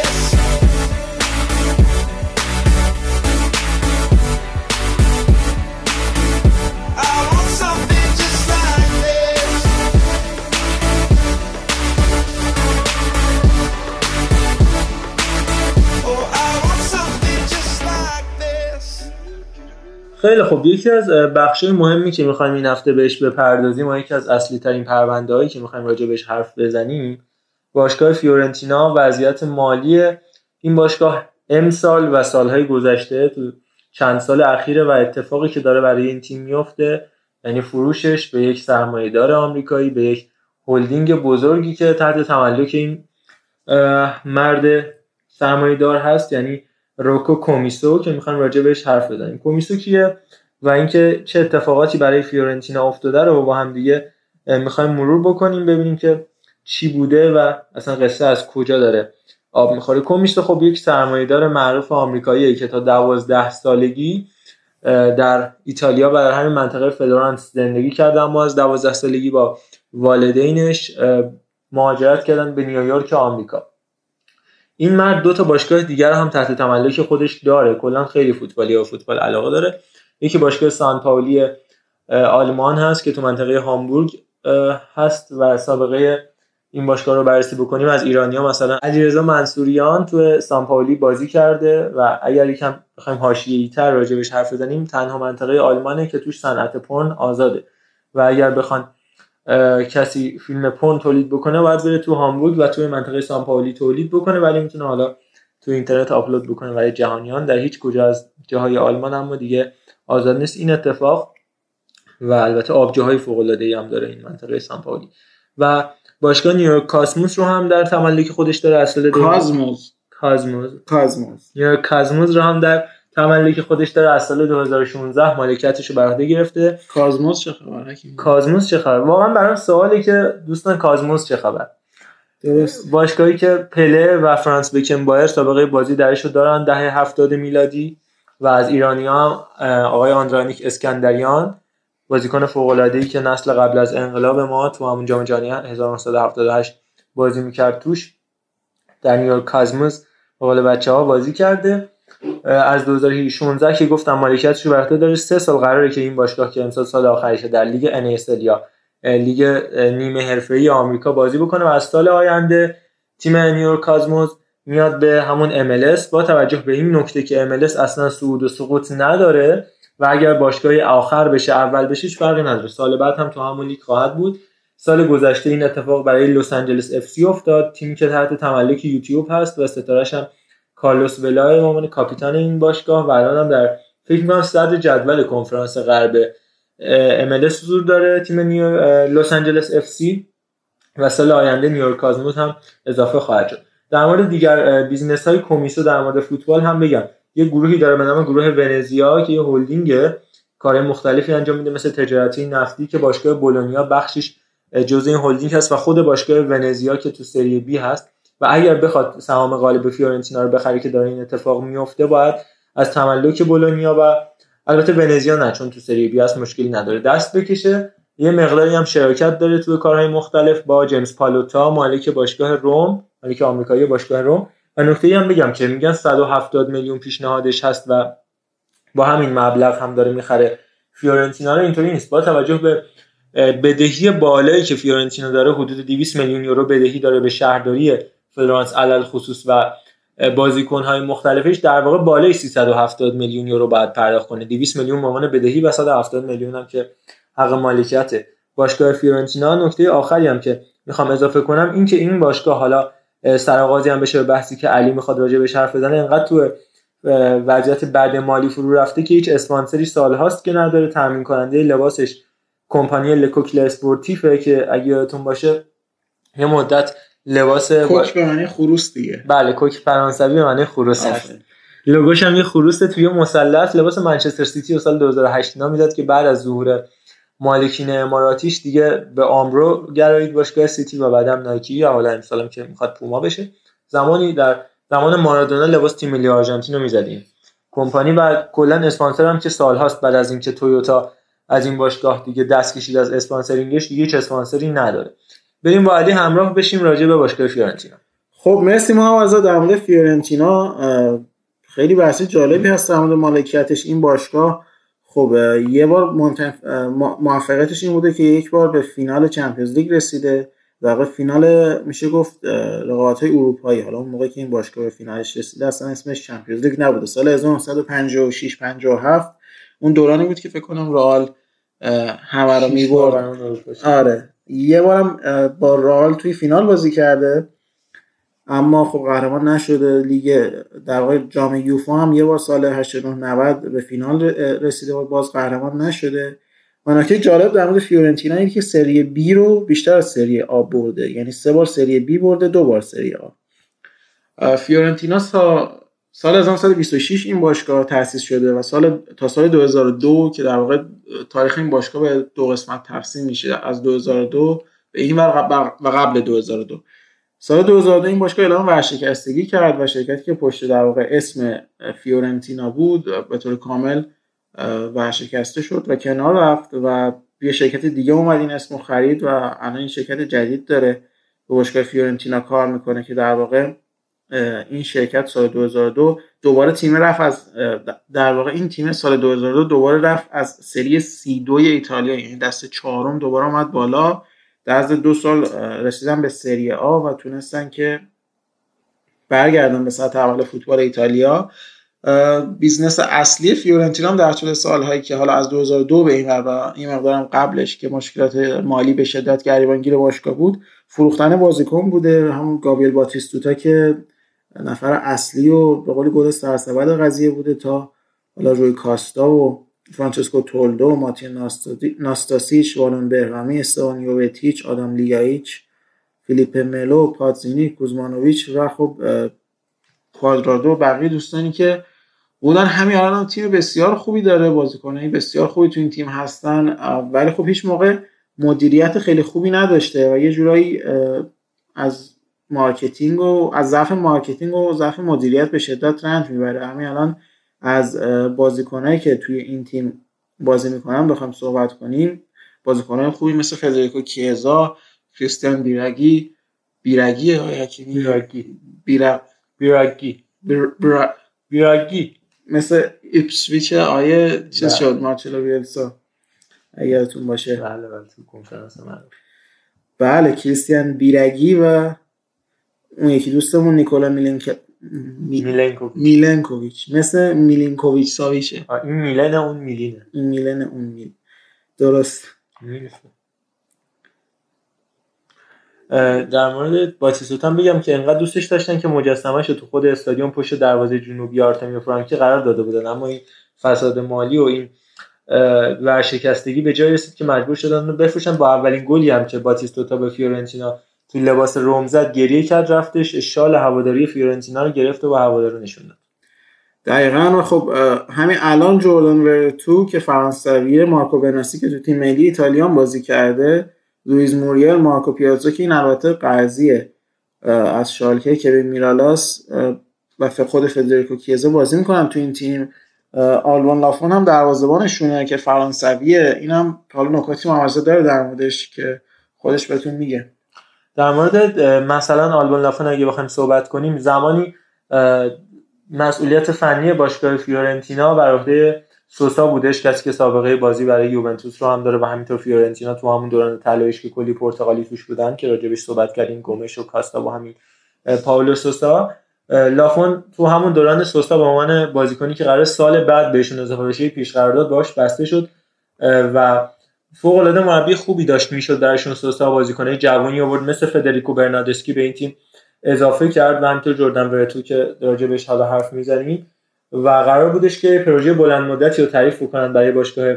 خیلی خب یکی از بخشای مهمی که می‌خوایم این هفته بهش بپردازیم و یکی از اصلی ترین پرونده هایی که می‌خوایم راجع بهش حرف بزنیم باشگاه فیورنتینا وضعیت مالی این باشگاه امسال و سالهای گذشته تو چند سال اخیره و اتفاقی که داره برای این تیم میفته یعنی فروشش به یک سرمایهدار آمریکایی به یک هلدینگ بزرگی که تحت تملک این مرد سرمایهدار هست یعنی روکو کومیسو که می‌خوان راجع بهش حرف بزنیم. کومیسو کیه و اینکه چه اتفاقاتی برای فیورنتینا افتاده رو با هم دیگه می‌خوایم مرور بکنیم ببینیم که چی بوده و اصلا قصه از کجا داره آب می‌خوره. کومیسو خب یک سرمایه‌دار معروف آمریکاییه که تا دوازده سالگی در ایتالیا و در همین منطقه فلورانس زندگی کرده اما از دوازده سالگی با والدینش مهاجرت کردن به نیویورک آمریکا. این مرد دو تا باشگاه دیگر هم تحت تملک خودش داره. کلا خیلی فوتبالی و فوتبال علاقه داره. یکی باشگاه سان پاولی آلمان هست که تو منطقه هامبورگ هست و سابقه این باشگاه رو بررسی بکنیم. از ایرانی ها مثلا علیرضا منصوریان تو سامپاولی بازی کرده و اگر یکم بخوایم حاشیه‌ای تر راجبش حرف بزنیم تنها منطقه آلمانه که توش صنعت پرن آزاده. و اگر بخوان کسی فیلم پرن تولید بکنه باید بره تو هامبورگ و توی منطقه سامپاولی تولید بکنه ولی می‌تونه حالا تو اینترنت آپلود بکنه. برای جهانیان در هیچ کجا از جاهای آلمان اما دیگه آزاد نیست. این اتفاق و البته آبجوهای فوق العاده هم داره این منطقه سامپاولی و باشگاه نیویورک کاسموس رو هم در تملک خودش داره اصل کازموس کازموس کازموس نیویورک کازموس رو هم در تملک خودش داره از سال 2016 مالکیتش رو بر عهده گرفته. کازموس چه خبره کازموس چه خبر؟ واقعا برام سوالی که دوستان کازموس چه خبر؟ درست. باشگاهی که پله و فرانس بکن سابقه بازی درش رو دارن دهه 70 میلادی و از ایرانی ها آقای آندرانیک اسکندریان بازیکن فوق العاده ای که نسل قبل از انقلاب ما تو همون جام جهانی 1978 بازی می‌کرد توش. در نیویورک کازموس به قول بچه ها بازی کرده. از 2016 که گفتم مالکیتش رو برده داره. سه سال قراره که این باشگاه که امسال سال آخرشه در لیگ NASL یا لیگ نیمه حرفه‌ای آمریکا بازی بکنه و از سال آینده تیم نیویورک کازموس میاد به همون MLS با توجه به این نکته که MLS اصلا صعود و سقوط نداره و اگر باشگاه آخر بشه اول بشه هیچ فرقی نداره. سال بعد هم تو همون لیگ خواهد بود. سال گذشته این اتفاق برای لس آنجلس اف سی افتاد. تیمی که تحت تملک یوتیوب هست و ستارهش هم کارلوس ولا به عنوان کاپیتان این باشگاه و الان هم در فکر می‌کنم صدر جدول کنفرانس غرب ام حضور داره تیم نیو لس آنجلس اف سی و سال آینده نیویورک کازموس هم اضافه خواهد شد. در مورد دیگر business های کمیسو در مورد فوتبال هم بگم. یه گروهی داره به نام گروه ونزیا که یه هلدینگ کار مختلفی انجام میده مثل تجارتی نفتی که باشگاه بولونیا بخشش جزء این هلدینگ هست و خود باشگاه ونزیا که تو سری بی هست. و اگر بخواد سهام غالب فیورنتینا رو بخره که داره این اتفاق میفته باید از تملک بولونیا و البته ونزیا نه چون تو سری بی هست مشکلی نداره دست بکشه. یه مقداری هم شراکت داره تو کارهای مختلف با جیمز پالوتا مالک باشگاه روم مالک آمریکایی باشگاه روم. و نکته هم بگم که میگن 170 میلیون پیشنهادش هست و با همین مبلغ هم داره می‌خره. فیورنتینا رو اینطوری نیست. با توجه به بدهی بالایی که فیورنتینا داره حدود 200 میلیون یورو بدهی داره به شهرداری فلورانس علی الخصوص و بازیکن های مختلفش در واقع بالای 370 میلیون یورو باید پرداخت کنه. 200 میلیون به بدهی و 170 میلیون هم که حق مالکیت باشگاه فیورنتینا. نکته آخری هم که می‌خوام اضافه کنم این که این باشگاه حالا سرآغازی هم بشه به بحثی که علی می‌خواد راجع به حرف بزنه انقدر تو وضعیت بعد مالی فرو رفته که هیچ اسپانسری سال هاست که نداره. تامین کننده لباسش کمپانی لکوکل اسپورتیفه که اگه یادتون باشه یه مدت لباس کوک به معنی خروس دیگه. بله کوک فرانسوی به معنی خروس هست. لوگوش هم یه خروس توی مثلث لباس منچستر سیتی و سال 2008 اینا می‌داد که بعد از ظهور مالکین اماراتیش دیگه به آمرو گرایید باشگاه سیتی و بعدم نایکی. یا حالا امسالم که می‌خواد پوما بشه. زمانی در زمان مارادونا لباس تیم ملی آرژانتین رو می‌زدیم. کمپانی و کلا اسپانسر هم که سالهاست بعد از اینکه تویوتا از این باشگاه دیگه دست کشید از sponsoring ش دیگه هیچ اسپانسری نداره. بریم با علی همراه بشیم راجع به باشگاه فیورنتینا. خب مرسی ما از در مورد فیورنتینا خیلی بحث جالبی هست در مورد مالکیتش این باشگاه. خب یه بار منتف... موفقیتش این بوده که یک بار به فینال چمپیونز لیگ رسیده. در فینال میشه گفت رقابت های اروپایی. حالا اون موقع که این باشگاه به فینالش رسیده اصلا اسمش چمپیونز لیگ نبوده. سال 1956 57 اون دورانی بود که فکر کنم رئال همه رو می‌برد. آره. یه بارم با رئال توی فینال بازی کرده اما خب قهرمان نشده. لیگ در واقع جام یوفا هم یه بار سال 89 90 به فینال رسیده و باز قهرمان نشده. و نکته جالب در مورد فیورنتینا اینه که سری بی رو بیشتر از سری آ برده. یعنی سه بار سری بی برده دو بار سری آ. فیورنتینا تا سال 1926 این باشگاه تأسیس شده و سال تا سال 2002 که در واقع تاریخ این باشگاه به دو قسمت تقسیم میشه از 2002 به این و قبل 2002 سال 2002 این باشگاه اعلام ورشکستگی کرد و شرکتی که پشت در واقع اسم فیورنتینا بود به طور کامل ورشکسته شد و کنار رفت و یه شرکت دیگه اومد این اسم خرید و الان این شرکت جدید داره. به باشگاه فیورنتینا کار می‌کنه که در واقع این شرکت سال 2002 دوباره تیم رفت از در واقع این تیم سال 2002 دوباره رفت از سری سی دوی ایتالیا یعنی دسته چهارم دوباره آمد بالا. در عرض دو سال رسیدن به سری آ و تونستن که برگردن به سطح اول فوتبال ایتالیا. business اصلی فیورنتینا در طول سالهایی که حالا از 2002 به این و این مقدارم قبلش که مشکلات مالی به شدت گریبانگیر باشگاه بود فروختن بازیکن بوده. همون گابریل باتیستوتا که نفر اصلی و به قول گل سرسبد قضیه بوده تا حالا روی کاستا و فرانچسکو تولدو و ماتین ناستاسیچ والون بهرامی استوان یووتیچ آدم لیایچ فیلیپ ملو پاتزینی کوزمانوویچ و خب کوادرادو بقیه دوستانی که بودن. همین الان هم تیم بسیار خوبی داره بازیکنایی بسیار خوبی تو این تیم هستن ولی خب هیچ موقع مدیریت خیلی خوبی نداشته و یه جورایی از marketing و از ضعف marketing و ضعف مدیریت به شدت رنج می‌بره. همین الان از بازیکنایی که توی این تیم بازی می‌کنن بخوام صحبت کنیم. بازیکنای خوبی مثل فدریکو کیزا کریستیان بیراگی بیرگی یا بیرگی. بیرگی. بیرگی. مثل ایپسویچ آیه چیز شد مارچلو بیلسا. اگرتون باشه. بله بله تو کنفرانس بله کریستیان بیرگی و اون یکی دوستمون نیکولا میلنک میلنکوویچ. میلنکوویچ. مثل میلینکوویچ. ساویچه. این میلن اون میلینه. این میلن اون میل. درست. در مورد باتیستوتا بگم که انقدر دوستش داشتن که مجسمهش رو تو خود استادیوم پشت دروازه جنوبی آرتمیو فرانکی قرار داده بودن. اما این فساد مالی و این ورشکستگی به جایی رسید که مجبور شدن رو بفروشن. با اولین گلی هم که باتیستوتا به فیورنتینا تو لباس رم زد گریه کرد رفتش شال هواداری فیورنتینا رو گرفت و با هوادارو نشون داد. دقیقا. خب همین الان جوردن ورتو که فرانسویه مارکو بناسی که تو تیم ملی ایتالیا هم بازی کرده لوئیس موریل مارکو پیازو که این البته قرضیه از شالکه کوین میرالاس و خود فدریکو کیزا بازی می‌کنن تو این تیم. آلبان لافون هم دروازه‌بانشونه که فرانسویه. اینم حالا نکاتی ممازه داره در موردش که خودش بهتون میگه. در مورد مثلا آلبان لافون اگه بخوایم صحبت کنیم زمانی مسئولیت فنی باشگاه فیورنتینا بر عهده سوسا بودش کسی که سابقه بازی برای یوونتوس رو هم داره و همینطور فیورنتینا تو همون دوران طلاییش که کلی پرتغالی توش بودن که راجبش صحبت کردیم گومش و کاستا با همین. پاولو سوسا. لافون تو همون دوران سوسا به عنوان بازیکنی که قرار سال بعد بهشون اضافه بشه پیش قرارداد باش بسته شد. و فوق العاده مربی خوبی داشت می‌شد درشون سوسا بازیکنای جوانی آورد مثل فدریکو برنادسکی به این تیم اضافه کرد و همینطور جردن ورتو که راجبش حالا حرف می‌زنیم. و قرار بودش که پروژه بلند مدتی رو تعریف بکنن برای باشگاه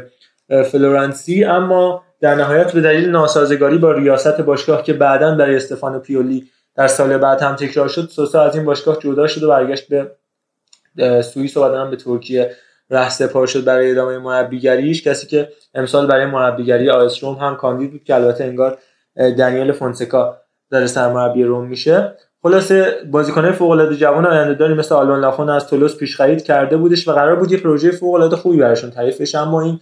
فلورانسی اما در نهایت به دلیل ناسازگاری با ریاست باشگاه که بعدا برای استفانو پیولی در سال بعد هم تکرار شد سوسا از این باشگاه جدا شد و برگشت به سوئیس و بعدا به ترکیه ره سپار شد برای ادامه مربیگریش کسی که امسال برای مربیگری آیس روم هم کاندید بود که البته انگار دنیل فونسکا در سرمربی روم میشه. خلاصه بازیکنای فوق العاده جوان آینده داری مثل آلون لافون از تولوس پیش خرید کرده بودش و قرار بود یه پروژه فوق العاده خوبی براشون تعریف بشه. اما این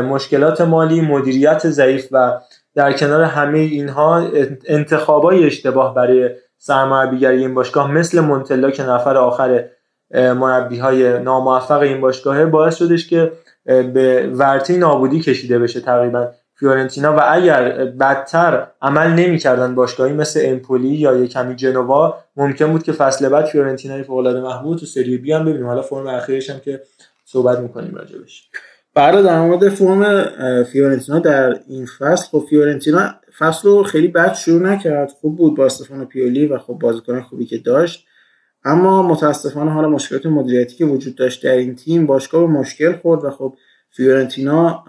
مشکلات مالی مدیریت ضعیف و در کنار همه اینها انتخابای اشتباه برای سرمربیگری این باشگاه مثل مونتلا که نفر آخر مربی های ناموفق این باشگاه باعث شدش که به ورطه نابودی کشیده بشه تقریبا فیورنتینا. و اگر بدتر عمل نمی‌کردن باشگاهی مثل امپولی یا یک کمی جنوا ممکن بود که فصل بعد فیورنتینا فوق العاده محبوب تو سری بی هم ببینیم. حالا فرم اخیرش هم که صحبت می‌کنیم راجبش. برای در مورد فرم فیورنتینا در این فصل خب فیورنتینا فصل رو خیلی بد شروع نکرد. خوب بود با استفانو پیولی و خب بازیکن خوبی که داشت. اما متاسفانه حالا مشکلات مدیریتی که وجود داشت در این تیم باشگاه به مشکل خورد و خب فیورنتینا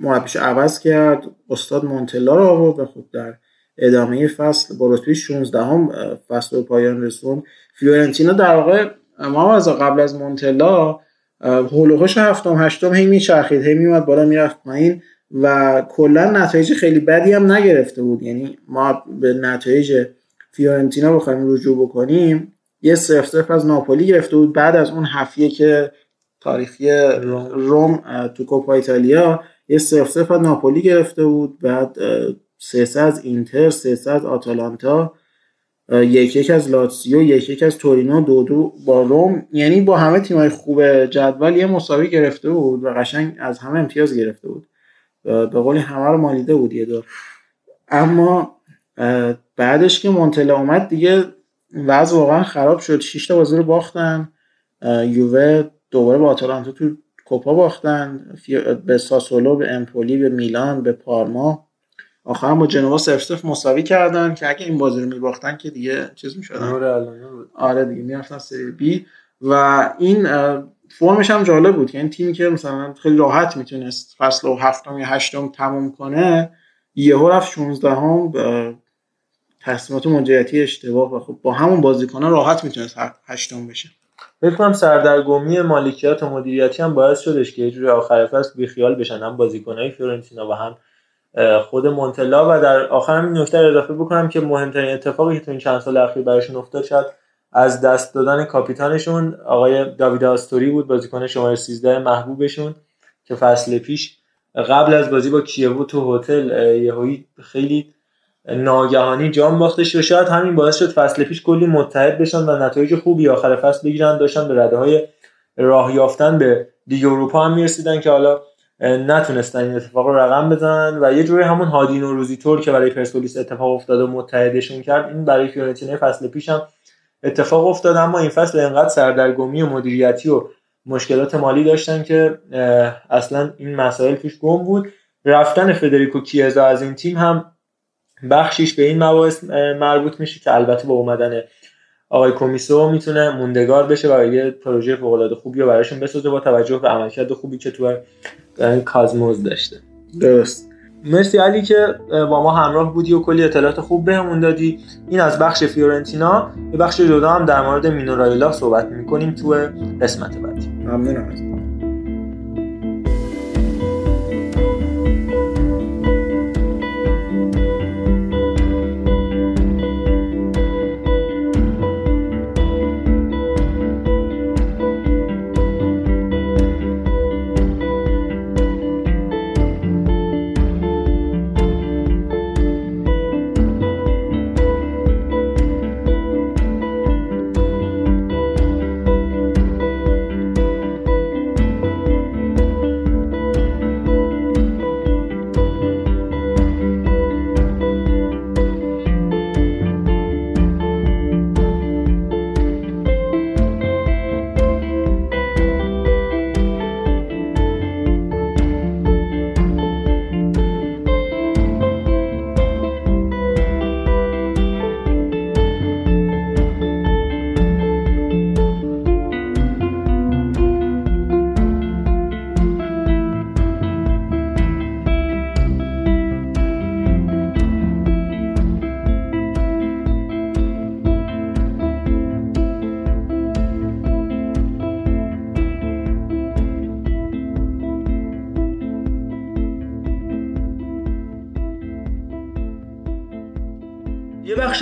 مربیش عوض کرد استاد مونتلا رو آورد و خب در ادامه فصل با رتبه 16 هم فصل به پایان رسوند. فیورنتینا در واقع ما از قبل از مونتلا هولوهوش هفتم هشتم هی میچرخید هی میومد بالا می‌رفت پایین و کلا نتایج خیلی بدی هم نگرفته بود. یعنی ما به نتایج فیورنتینا بخوایم رجوع بکنیم یه صفر صفر از ناپولی گرفته بود. بعد از اون هفیه که تاریخی روم. تو کوپا ایتالیا یه صفر صفر از ناپولی گرفته بود. بعد سه از اینتر سه از آتالانتا یک یک از لاتسیو یک یک از تورینو دو دو با روم. یعنی با همه تیمای خوب جدول یه مساوی گرفته بود و قشنگ از همه امتیاز گرفته بود. به قولی همه رو مالیده بود یه دور. اما بعدش که مونتلا اومد دیگه وضع واقعا خراب شد. 6 تا بازی رو باختن. یووه دوباره با آتالانتا تو کوپا باختن. به ساسولو به امپولی به میلان به پارما. آخرم با جنوا سف سف مساوی کردن که اگه این بازی رو میباختن که دیگه چیز می‌شدن. آره دیگه می‌رفتن سری بی. و این فرمش هم جالب بود یعنی تیمی که مثلا خیلی راحت می‌تونست فصل و هفتم یا هشتم تموم کنه یهو رفت 16 هم تصمیمات مدیریتی اشتباه و خب با همون بازیکنان راحت می‌تونست هشتم بشه. فکر کنم سردرگمی مالکیت و مدیریتی هم باعث شدش که یه جوری آخر فصل بیخیال بشن. هم بازیکنهای فیورنتینا و هم خود مونتلا و در آخر هم این نکته اضافه بکنم که مهمترین اتفاقی که تو این چند سال اخیر براشون افتاد شاید از دست دادن کاپیتانشون آقای داوید آستوری بود بازیکن شماره 13 محبوبشون که فصل پیش قبل از بازی با کیوو تو هتل یهویی خیلی ناگهانی جام باختش و شاید همین باعث شد فصل پیش کلی متحد بشن و نتایج خوبی آخر فصل بگیرن داشتن به رده های راه یافتن به لیگ اروپا هم می‌رسیدن که حالا نتونستن این اتفاق رو رقم بزنن و یه جوری همون هادین و روزی طور که برای پرسپولیس اتفاق افتاد و متحدشون کرد این برای فیورنتینا فصل پیش هم اتفاق افتاد. اما این فصل انقدر سردرگمی و مدیریتی و مشکلات مالی داشتن که اصلا این مسائل پیش گم بود. رفتن فدریکو کیزا از این تیم هم بخشیش به این مباحث مربوط میشه که البته با اومدن آقای کمیسو می‌تونه موندگار بشه و یه پروژه فوق العاده خوبی رو براشون بسازه با توجه به عملکرد خوبی که تو کازموز داشته. درست. مرسی علی که با ما همراه بودی و کلی اطلاعات خوب بهمون دادی. این از بخش فیورنتینا. به بخش جدا هم در مورد مینورایلا صحبت می‌کنیم تو قسمت بعدی. ممنونم.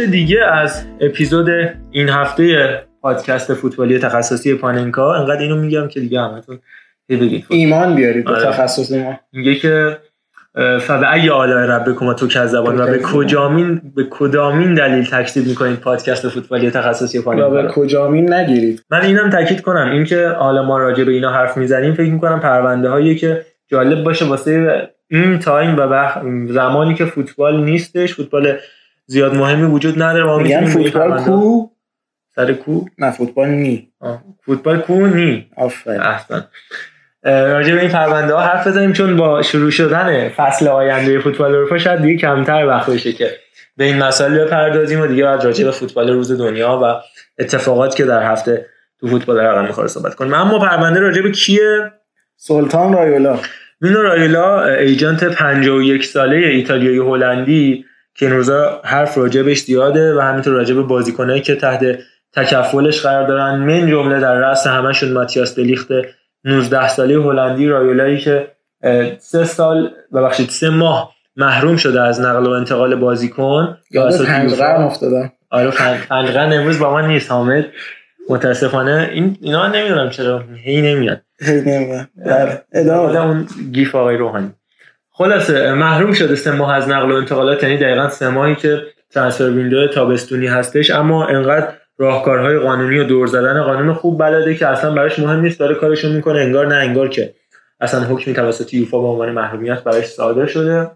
بخش دیگه از اپیزود این هفته پادکست فوتبالی تخصصی پاننکا انقدر اینو میگم که دیگه همتون بگید. ایمان بیارید به آره. تخصص ما. میگه که فبه ای آلای ربکم تو زبان و به کجامین به کدامین دلیل تکذیب می‌کنید پادکست فوتبالی تخصصی پاننکا به کجامین نگیرید. من اینم تاکید کنم. اینکه حالا ما راجع به اینا حرف می‌زنیم فکر می‌کنم پرونده هایی که جالب باشه واسه این time و زمانی که فوتبال نیستش فوتبال زیاد مهمی وجود نداره. ما میگن فوتبال کو؟ سر کو؟ نه فوتبال نی. فوتبال کو نی. آفرین. احسن. راجع به این پرونده ها حرف بزنیم چون با شروع شدن فصل آینده فوتبال اروپا شاید دیگه کمتر وقت بشه که به این مسائل بپردازیم و دیگه بعد راجع به فوتبال روز دنیا و اتفاقات که در هفته تو فوتبال رقم می‌خوره صحبت کنیم. اما پرونده راجع به کیه؟ سلطان رایولا. مینو رایولا ایجنت 51 ساله ایتالیایی هلندی که این روزا حرف راجبش زیاده و همینطور راجب بازیکنایی که تحت تکفلش قرار دارن. من جمله در رأس همشون ماتیاس دلیخت 19 ساله هلندی رایولایی که سه سال ببخشید سه ماه محروم شده از نقل و انتقال بازیکن. یاد پنجقرن افتادم. آره پنجقرن امروز با من نیست حامد. متاسفانه این اینا نمی‌دونم چرا هی نمیاد. هی نمیاد. بله. ادامه اون گیف آقای روحانی. خلاصه محروم شده سه ماه از نقل و انتقالات یعنی دقیقا سه ماهی که ترانسفر ویندو تابستونی هستش اما انقدر راهکارهای قانونی و دور زدن قانون خوب بلده که اصلا براش مهم نیست داره کارشو می‌کنه انگار نه انگار که اصلا حکمی توسط یوفا به عنوان محرومیت براش صادر شده.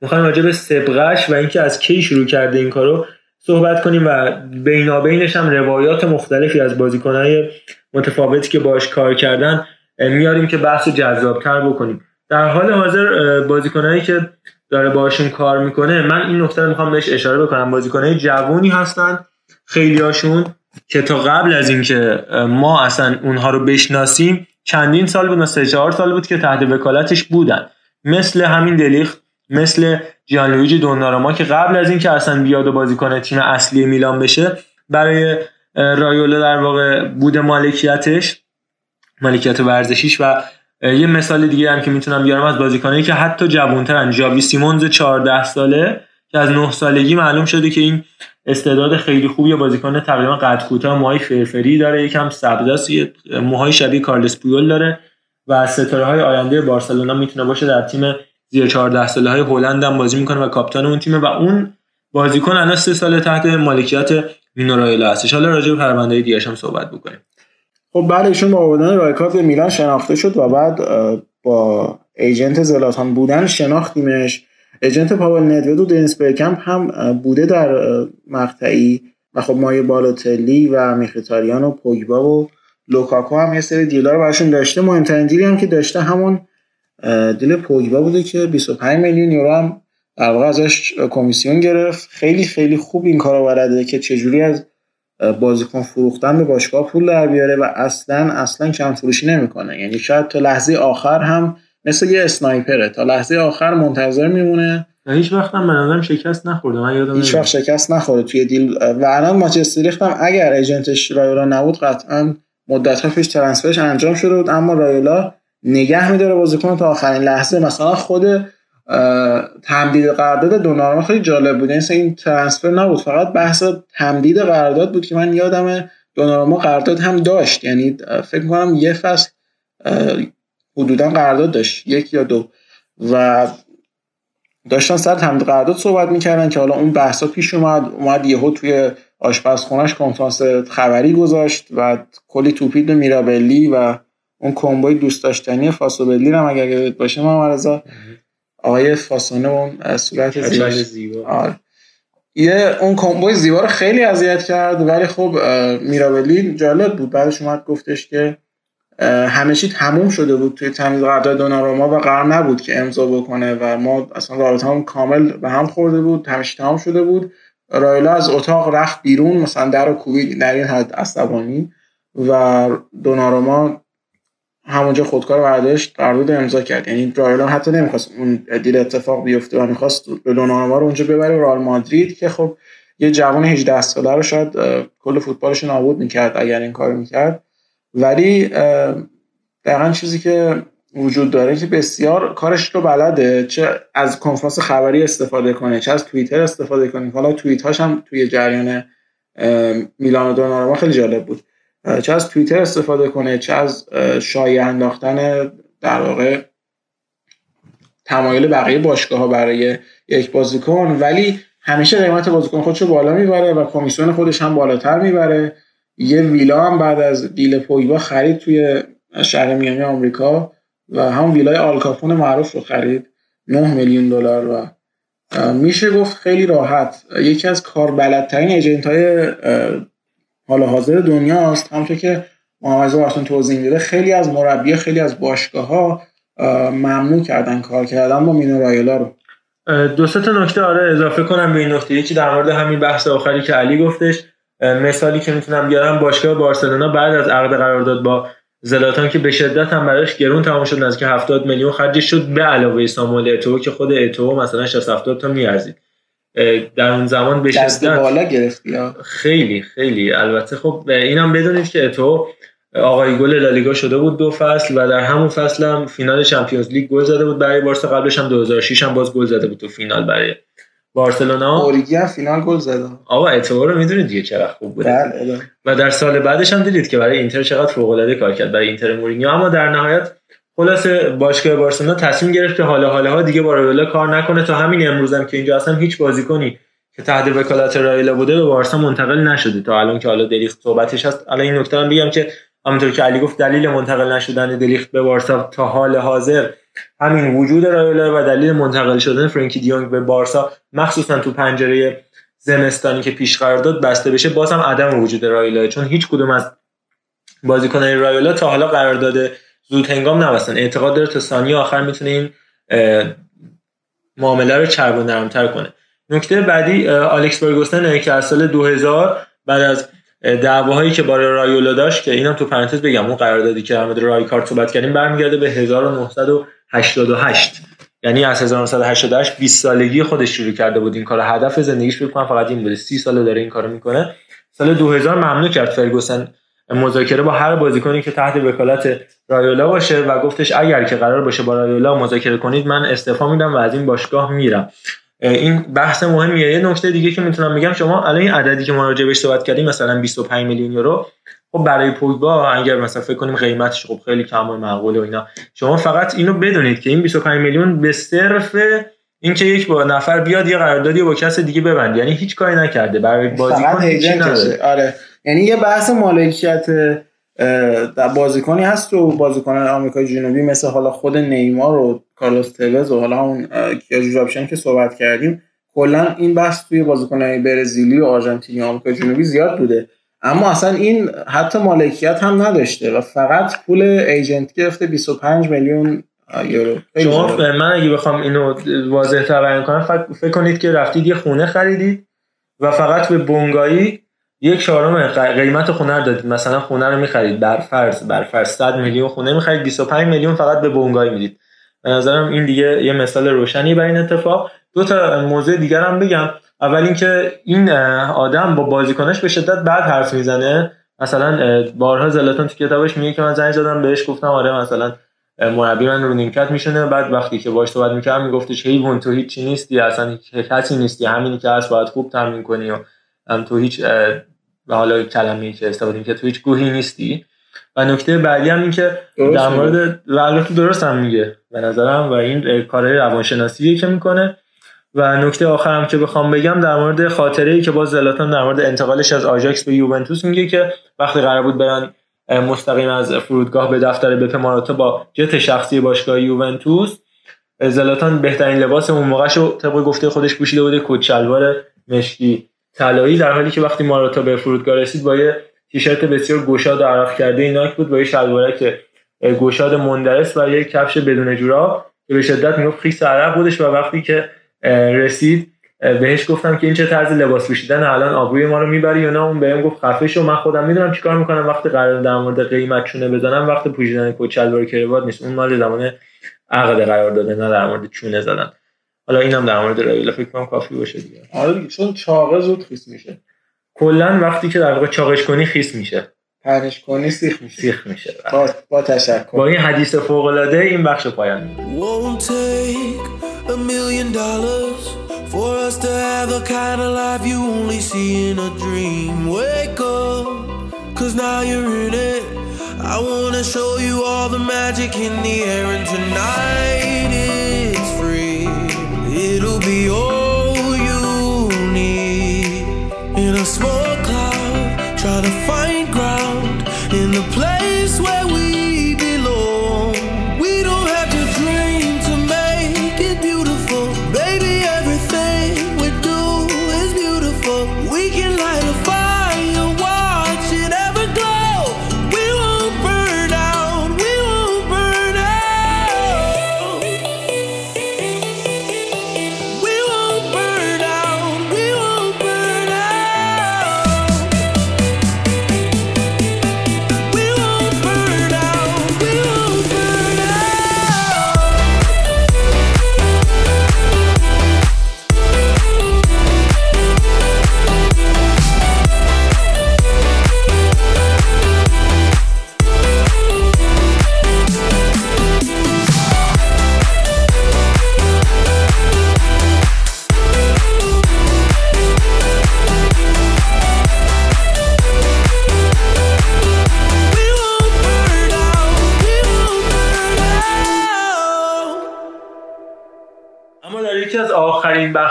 می‌خوایم راجع به سبقش و اینکه از کی شروع کرده این کارو صحبت کنیم و بینابینش هم روایات مختلفی از بازیکنهای متفاوتی که باش کار کردن میاریم که بحث جذابتر بکنیم. در حال حاضر بازیکنهایی که داره باشون کار می‌کنه من این نکته رو می‌خوام بهش اشاره بکنم. بازیکنهای جوونی هستن خیلی هاشون که تا قبل از اینکه ما اصلا اونها رو بشناسیم چندین سال بود سه چهار سال بود که تحت وکالتش بودن. مثل همین دلیخت مثل جیانلویجی دوناراما که قبل از اینکه اصلا بیاد و بازی کنه تیم اصلی میلان بشه برای رایولا در واقع بود مالکیتش مالکیت ورزشیش و یه مثال دیگه هم که می‌تونم بیارم از بازیکنایی که حتی جوانترن جاوی سیمونز 14 ساله که از 9 سالگی معلوم شده که این استعداد خیلی خوبی بازیکن تقریبا قد کوتاه موهای فرفری داره یکم سبزاس موهای شبیه کارلس پویول داره و ستاره های آینده بارسلونا می‌تونه باشه در تیم زیر 14 ساله های هلند هم بازی می‌کنه و کاپیتان اون تیمه و اون بازیکن الان سه سال تحت مالکیت مینورایلا هستش. حالا راجع به پرونده دیگه هم صحبت بکنیم. خب بله ایشون با آوردن رایکارد به میلان شناخته شد و بعد با ایجنت زلاتان بودن شناختیمش. ایجنت پاول ندوید و دنیس برکمپ هم بوده در مقطعی. و خب مایه بالوتلی و میخیتاریان و پوگبا و لوکاکو هم یه سری deal ا رو براشون داشته. مهمترین deal ی هم که داشته همون deal پوگبا بوده که 25 میلیون یورو هم در واقع ازش کمیسیون گرفت. خیلی خیلی خوب این کارو بلده که چجوری از بازیکن فروختن به باشگاه پول در بیاره و اصلا اصلا کم فروشی نمی‌کنه. یعنی شاید تا لحظه آخر هم مثل یه sniper ه. تا لحظه آخر منتظر میمونه. هیچ وقت هم به شکست نخورده. من یادم هیچ وقت شکست نخورده توی deal. و الان مانچستر هم اگر agent ش رایولا نبود قطعا مدت پیش ترنسفرش انجام شده بود اما رایولا نگه میداره بازیکن تا آخرین لحظه. مثلا خود تمدید قرارداد دونارما خیلی جالب بود. یعنی این ترنسفر نبود. فقط بحث تمدید قرارداد بود که من یادم دونارما قرارداد هم داشت. یعنی فکر کنم یه فصل حدودا قرارداد داشت. یک یا دو. و داشتن سر تمدید قرارداد صحبت می‌کردن که حالا اون بحثا پیش اومد. اومد یهو توی آشپزخونهش کنفرانس خبری گذاشت و کلی توپید میرابلی و اون کمبوی دوست داشتنی فاسوبلی هم اگر باشه ما آقای فاسونه اون صورت زیبا. آره. یه اون کمبوی زیبا رو خیلی اذیت کرد ولی خب میرابلی جالب بود. بعدش اومد گفتش که همه چی تموم شده بود. توی تمیز قرارداد دوناروما و قرار نبود که امضا بکنه و ما اصلا رابطه هم کامل به هم خورده بود همه تمام شده بود. رایلا از اتاق رفت بیرون مثلا در و کوبید در این حد عصبانی و دوناروما همونجا خودکار برداشت قرارداد امضا کرد. یعنی رایلا حتی نمی‌خواست اون دیل اتفاق بیفته و می‌خواست دوناروما رو اونجا ببره رئال مادرید که خب یه جوان 18 ساله رو شاید کل فوتبالش نابود می‌کرد اگر این کارو می‌کرد. ولی دقیقا چیزی که وجود داره که بسیار کارش رو بلده چه از کنفرانس خبری استفاده کنه چه از توییتر استفاده کنه. حالا توییت هاش هم توی جریان میلان و خیلی جالب بود. چه از توییتر استفاده کنه چه از شایع انداختن در واقع تمایل بقیه باشگاه ها برای یک بازیکن. ولی همیشه قیمت بازیکن خودشو بالا می‌بره و کمیسیون خودش هم بالاتر می‌بره. یه ویلا هم بعد از دیل پویبا خرید توی شهر میامی آمریکا و هم ویلای آلکاپون معروف رو خرید. 9 میلیون دلار و میشه گفت خیلی راحت. یکی از کاربلدترین ایجنت های حال حاضر دنیاست. همونطور که محمد براتون توضیح میده خیلی از مربی خیلی از باشگاه ها ممنوع کردن کار کردن با مینو رایلا رو. دو تا نکته آره اضافه کنم به این نکته. یکی در مورد همین بحث آخری که علی گفتش مثالی که می‌تونم بیارم باشگاه بارسلونا بعد از عقد قرارداد با زلاتان که به شدت هم براش گرون تمام شد نزدیک 70 میلیون خرجش شد به علاوه ساموئل اتو که خود اتو مثلا 60 70 تا میارزید. در اون زمان به دست بالا گرفتی خیلی خیلی. البته خب اینم بدونید که تو آقای گل لالیگا شده بود دو فصل و در همون فصل هم فینال چمپیونز لیگ گل زده بود برای بارسا قبلش هم 2006 هم باز گل زده بود تو فینال برای بارسلونا. اوریگی هم فینال گل زده. آقا اتو رو می‌دونید دیگه چقدر خوب بوده. بله و در سال بعدش هم دیدید که برای اینتر چقدر فوق العاده کار کرد برای اینتر مورینیو. اما در نهایت خلاصه باشگاه بارسلونا تصمیم گرفت که حالا حالا دیگه با رایولا کار نکنه. تا همین امروز هم که اینجا اصلا هیچ بازیکنی که تحت وکالت رایولا بوده به بارسا منتقل نشده. تا الان که حالا دلیخت صحبتش هست. الان این نکته هم بگم که همونطور که علی گفت دلیل منتقل نشدن دلیخت به بارسا تا حال حاضر همین وجود رایولا و دلیل منتقل شدن فرانکی دیونگ به بارسا مخصوصا تو پنجره زمستانی که پیش قرار داد بسته بشه. باز هم عدم وجود رایولا چون هیچ کدوم از بازیکنان رایولا تا حالا قرار داده زود هنگام نبستن. اعتقاد داره تا ثانیه آخر می‌تونه این معامله رو چرب و نرمتر کنه. نکته بعدی آلکس فرگوسن که از سال 2000 بعد از دعواهایی که با رایولا داشت که اینم تو پرانتز بگم اون قراردادی که در رای کارت صحبت کردیم برمیگرده به 1988 یعنی از 1988 20 سالگی خودش شروع کرده بود این کار هدف زندگیش فکر فقط این بوده. 30 سال داره این کارو می‌کنه. سال 2000 ممنوع کرد فرگوسن مذاکره با هر بازیکنی که تحت وکالت رایولا باشه و گفتش اگر که قرار باشه با رایولا مذاکره کنید من استعفا میدم و از این باشگاه میرم. این بحث مهمیه. یه نکته دیگه که می‌تونم بگم شما الان این عددی که ما راجع بهش صحبت کردیم مثلا 25 میلیون یورو خب برای پوگبا اگر مثلا فکر کنیم قیمتش خب خیلی کم و معقوله و اینا. شما فقط اینو بدونید که این 25 میلیون به صرف اینکه یک با نفر بیاد یه قراردادی با کس دیگه ببند. یعنی هیچ کاری نکرده. برای بازیکن نداره. آره. یعنی یه بحث مالکیت در بازیکنی هست تو بازیکنان آمریکای جنوبی مثل حالا خود نیمار و کارلوس توز و حالا اون کیاجو که صحبت کردیم کلا این بحث توی بازیکنان برزیلی و آرژانتینی و آمریکای جنوبی زیاد بوده. اما اصلا این حتی مالکیت هم نداشته و فقط پول ایجنت گرفته 25 میلیون یورو. شما من اگه بخوام اینو واضح تر بیان کنم فکر کنید که رفتید یه خونه خریدید و فقط به بونگایی یک چهارم قیمت خونه رو دادید. مثلا خونه رو می‌خرید بر فرض بر فرض 100 میلیون خونه می‌خرید 25 میلیون فقط به بونگای می‌دید. به نظرم این دیگه یه مثال روشنی برای این اتفاق. دو تا موضوع دیگر هم بگم. اول اینکه این آدم با بازیکنش به شدت بد حرف می‌زنه. مثلا بارها زلاتان تو کتابش میگه که من زنگ زدم بهش گفتم آره مثلا مربی من رو نیمکت میشونه. بعد وقتی که باش صحبت می‌کردم میگفتش حیوان تو هیچی نیستی اصلا کسی نیستی. همینی که هست باید خوب تمرین کنی و تو هیچ و حالا کلمه‌ای که استفاده که تو هیچ گوهی نیستی. و نکته بعدی هم این که در مورد البته درست هم میگه به نظرم. و این کار روانشناسیه که می‌کنه. و نکته آخرم که بخوام بگم در مورد خاطره ای که باز زلاتان در مورد انتقالش از آژاکس به یوونتوس میگه که وقتی قرار بود برن مستقیم از فرودگاه به دفتر بپ ماراتا با جت شخصی باشگاه یوونتوس زلاتان بهترین لباس اون موقعشو طبق گفته خودش پوشیده بوده کت شلوار مشکی. طلایی در حالی که وقتی ماراتا به فرودگاه رسید با یه تیشرت بسیار گشاد و عرق کرده ایناک بود با یه شلوارک گشاد مندرس و یه کفش بدون جوراب که به شدت می‌گفت خیس عرق بودش و وقتی که رسید بهش گفتم که این چه طرز لباس پوشیدن الان آبروی ما رو می‌بری یا نه؟ اون بهم گفت خفه شو من خودم می‌دونم چیکار می‌کنم وقتی قرار در مورد قیمت چونه بزنم وقتی پوشیدن کت شلوار کروات نیست. اون مال زمان عقد قرار داده نه در مورد چونه زدن. حالا اینم در مورد رایولا فکر کنم کافی باشه دیگه. آره چون چاقه زود خیس میشه. کلا وقتی که در واقع چاقش کنی خیس میشه. پرش کنی سیخ میشه. سیخ میشه با, با تشکر. با این حدیث فوق العاده این بخش پایان For us to have the kind of life you only see in a dream. Wake up, cause now you're in it. I wanna show you all the magic in the air And tonight free will be old.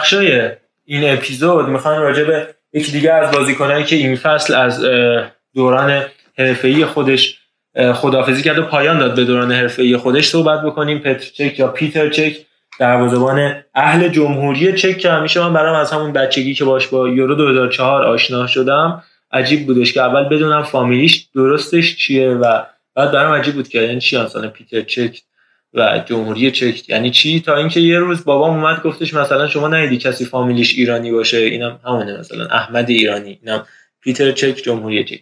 بخشای این اپیزود می‌خوام راجع به یکی دیگه از بازیکنایی که این فصل از دوران حرفه‌ای خودش خدافزی کرد و پایان داد به دوران حرفه‌ای خودش صحبت بکنیم. پتر چک یا پیتر چک دروازه‌بان اهل جمهوری چک که همیشه من برام از همون بچگی که باش با یورو 2004 آشنا شدم. عجیب بودش که اول بدونم فامیلیش درستش چیه و بعد برام عجیب بود که یعنی چی پیتر چک و جمهوری چک. یعنی چی؟ تا اینکه یه روز بابام اومد گفتش مثلا شما ندیدی کسی فامیلیش ایرانی باشه؟ اینم همونه مثلا. احمد ایرانی. اینم پیتر چک جمهوری چک.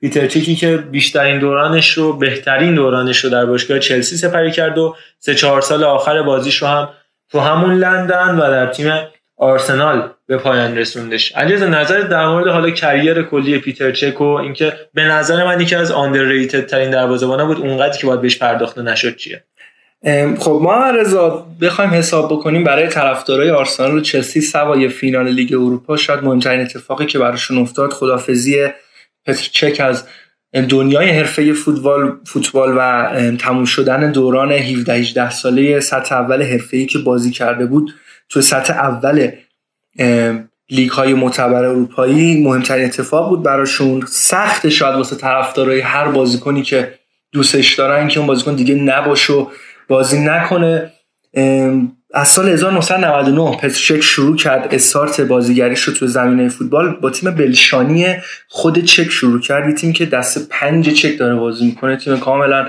پیتر چکی که بیشترین دورانش رو بهترین دورانش رو در باشگاه چلسی سپری کرد و سه چهار سال آخر بازیش رو هم تو همون لندن و در تیم آرسنال به پایان رسوندش. علیرضا نظر در مورد حالا کریر کلی پیتر چک و اینکه به نظر من یکی از آندرریتد ترین دروازه‌بانا بود اونقدر که باید بهش پرداخته نشد چیه؟ خب ما رضا بخوایم حساب بکنیم برای طرفدارای آرسنال و چلسی سوای فینال لیگ اروپا شاید مهمترین اتفاقی که براشون افتاد خدافزی پتر چک از دنیای حرفه فوتبال فوتبال و تموم شدن دوران 17 18 ساله سطح اول حرفه‌ای که بازی کرده بود تو سطح اول لیگ های معتبر اروپایی مهمترین اتفاق بود براشون. سخت شاید واسه طرفدارای هر بازیکنی که دوستش دارن که اون بازیکن دیگه نباشه بازی نکنه. از سال 1999 پترچک شروع کرد. استارت بازیگریش رو تو زمینه فوتبال با تیم بلشانی خود چک شروع کرد. یه تیم که دست پنج چک داره بازی می‌کنه. تیم کاملا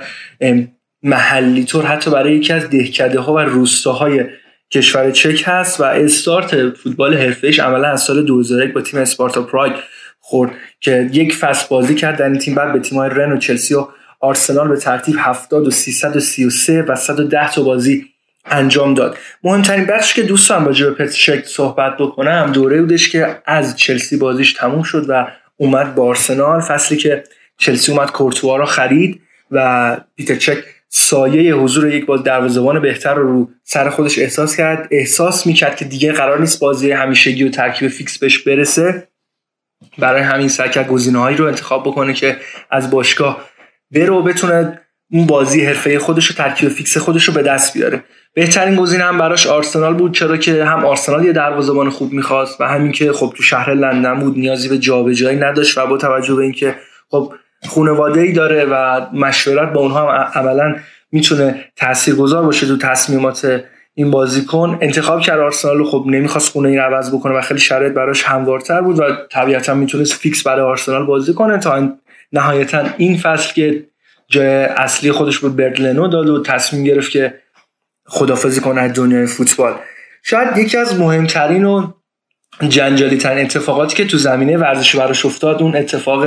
محلی طور حتی برای یکی از دهکده ها و روستاهای کشور چک هست و استارت فوتبال حرفه‌ایش عملا از سال 2001 با تیم اسپارتا پراگ خورد که یک فصل بازی کرد. در این تیم بعد به تیم‌های رن و چلسی و آرسنال به ترتیب 70 و 333 و 110 تا بازی انجام داد. مهمترین بخش که دوستان راجع به پتر صحبت بکنم دوره بودش که از چلسی بازیش تموم شد و اومد با آرسنال. فصلی که چلسی اومد کورتوا رو خرید و پیتر چک سایه حضور یک باز دروازه‌بان بهتر رو رو سر خودش احساس کرد. احساس می‌کرد که دیگه قرار نیست بازی همیشگی و ترکیب فیکس بهش برسه. برای همین سعی کرد گزینه‌هایی رو انتخاب بکنه که از باشگاه بره و بتونه اون بازی حرفه خودش و ترکیب فیکس خودش رو به دست بیاره. بهترین گزینه هم براش آرسنال بود چرا که هم آرسنال یه دروازه‌بان خوب می‌خواست و همین که خب تو شهر لندن بود نیازی به جابجایی نداشت و با توجه به اینکه خب خانواده ای داره و مشورت با اونها عملا می‌تونه تاثیرگذار باشه تو تصمیمات این بازیکن انتخاب کرد آرسنال خب نمی‌خواست خونه این عوض بکنه و خیلی شرایط براش هموارتر بود و طبیعتا می‌تونست fix برای آرسنال بازی کنه تا نهایتا این فصل که جای اصلی خودش به برند لنو داد و تصمیم گرفت که خدافظی کنه از دنیای فوتبال. شاید یکی از مهمترین و جنجالی ترین اتفاقاتی که تو زمینه ورزش براش افتاد اون اتفاق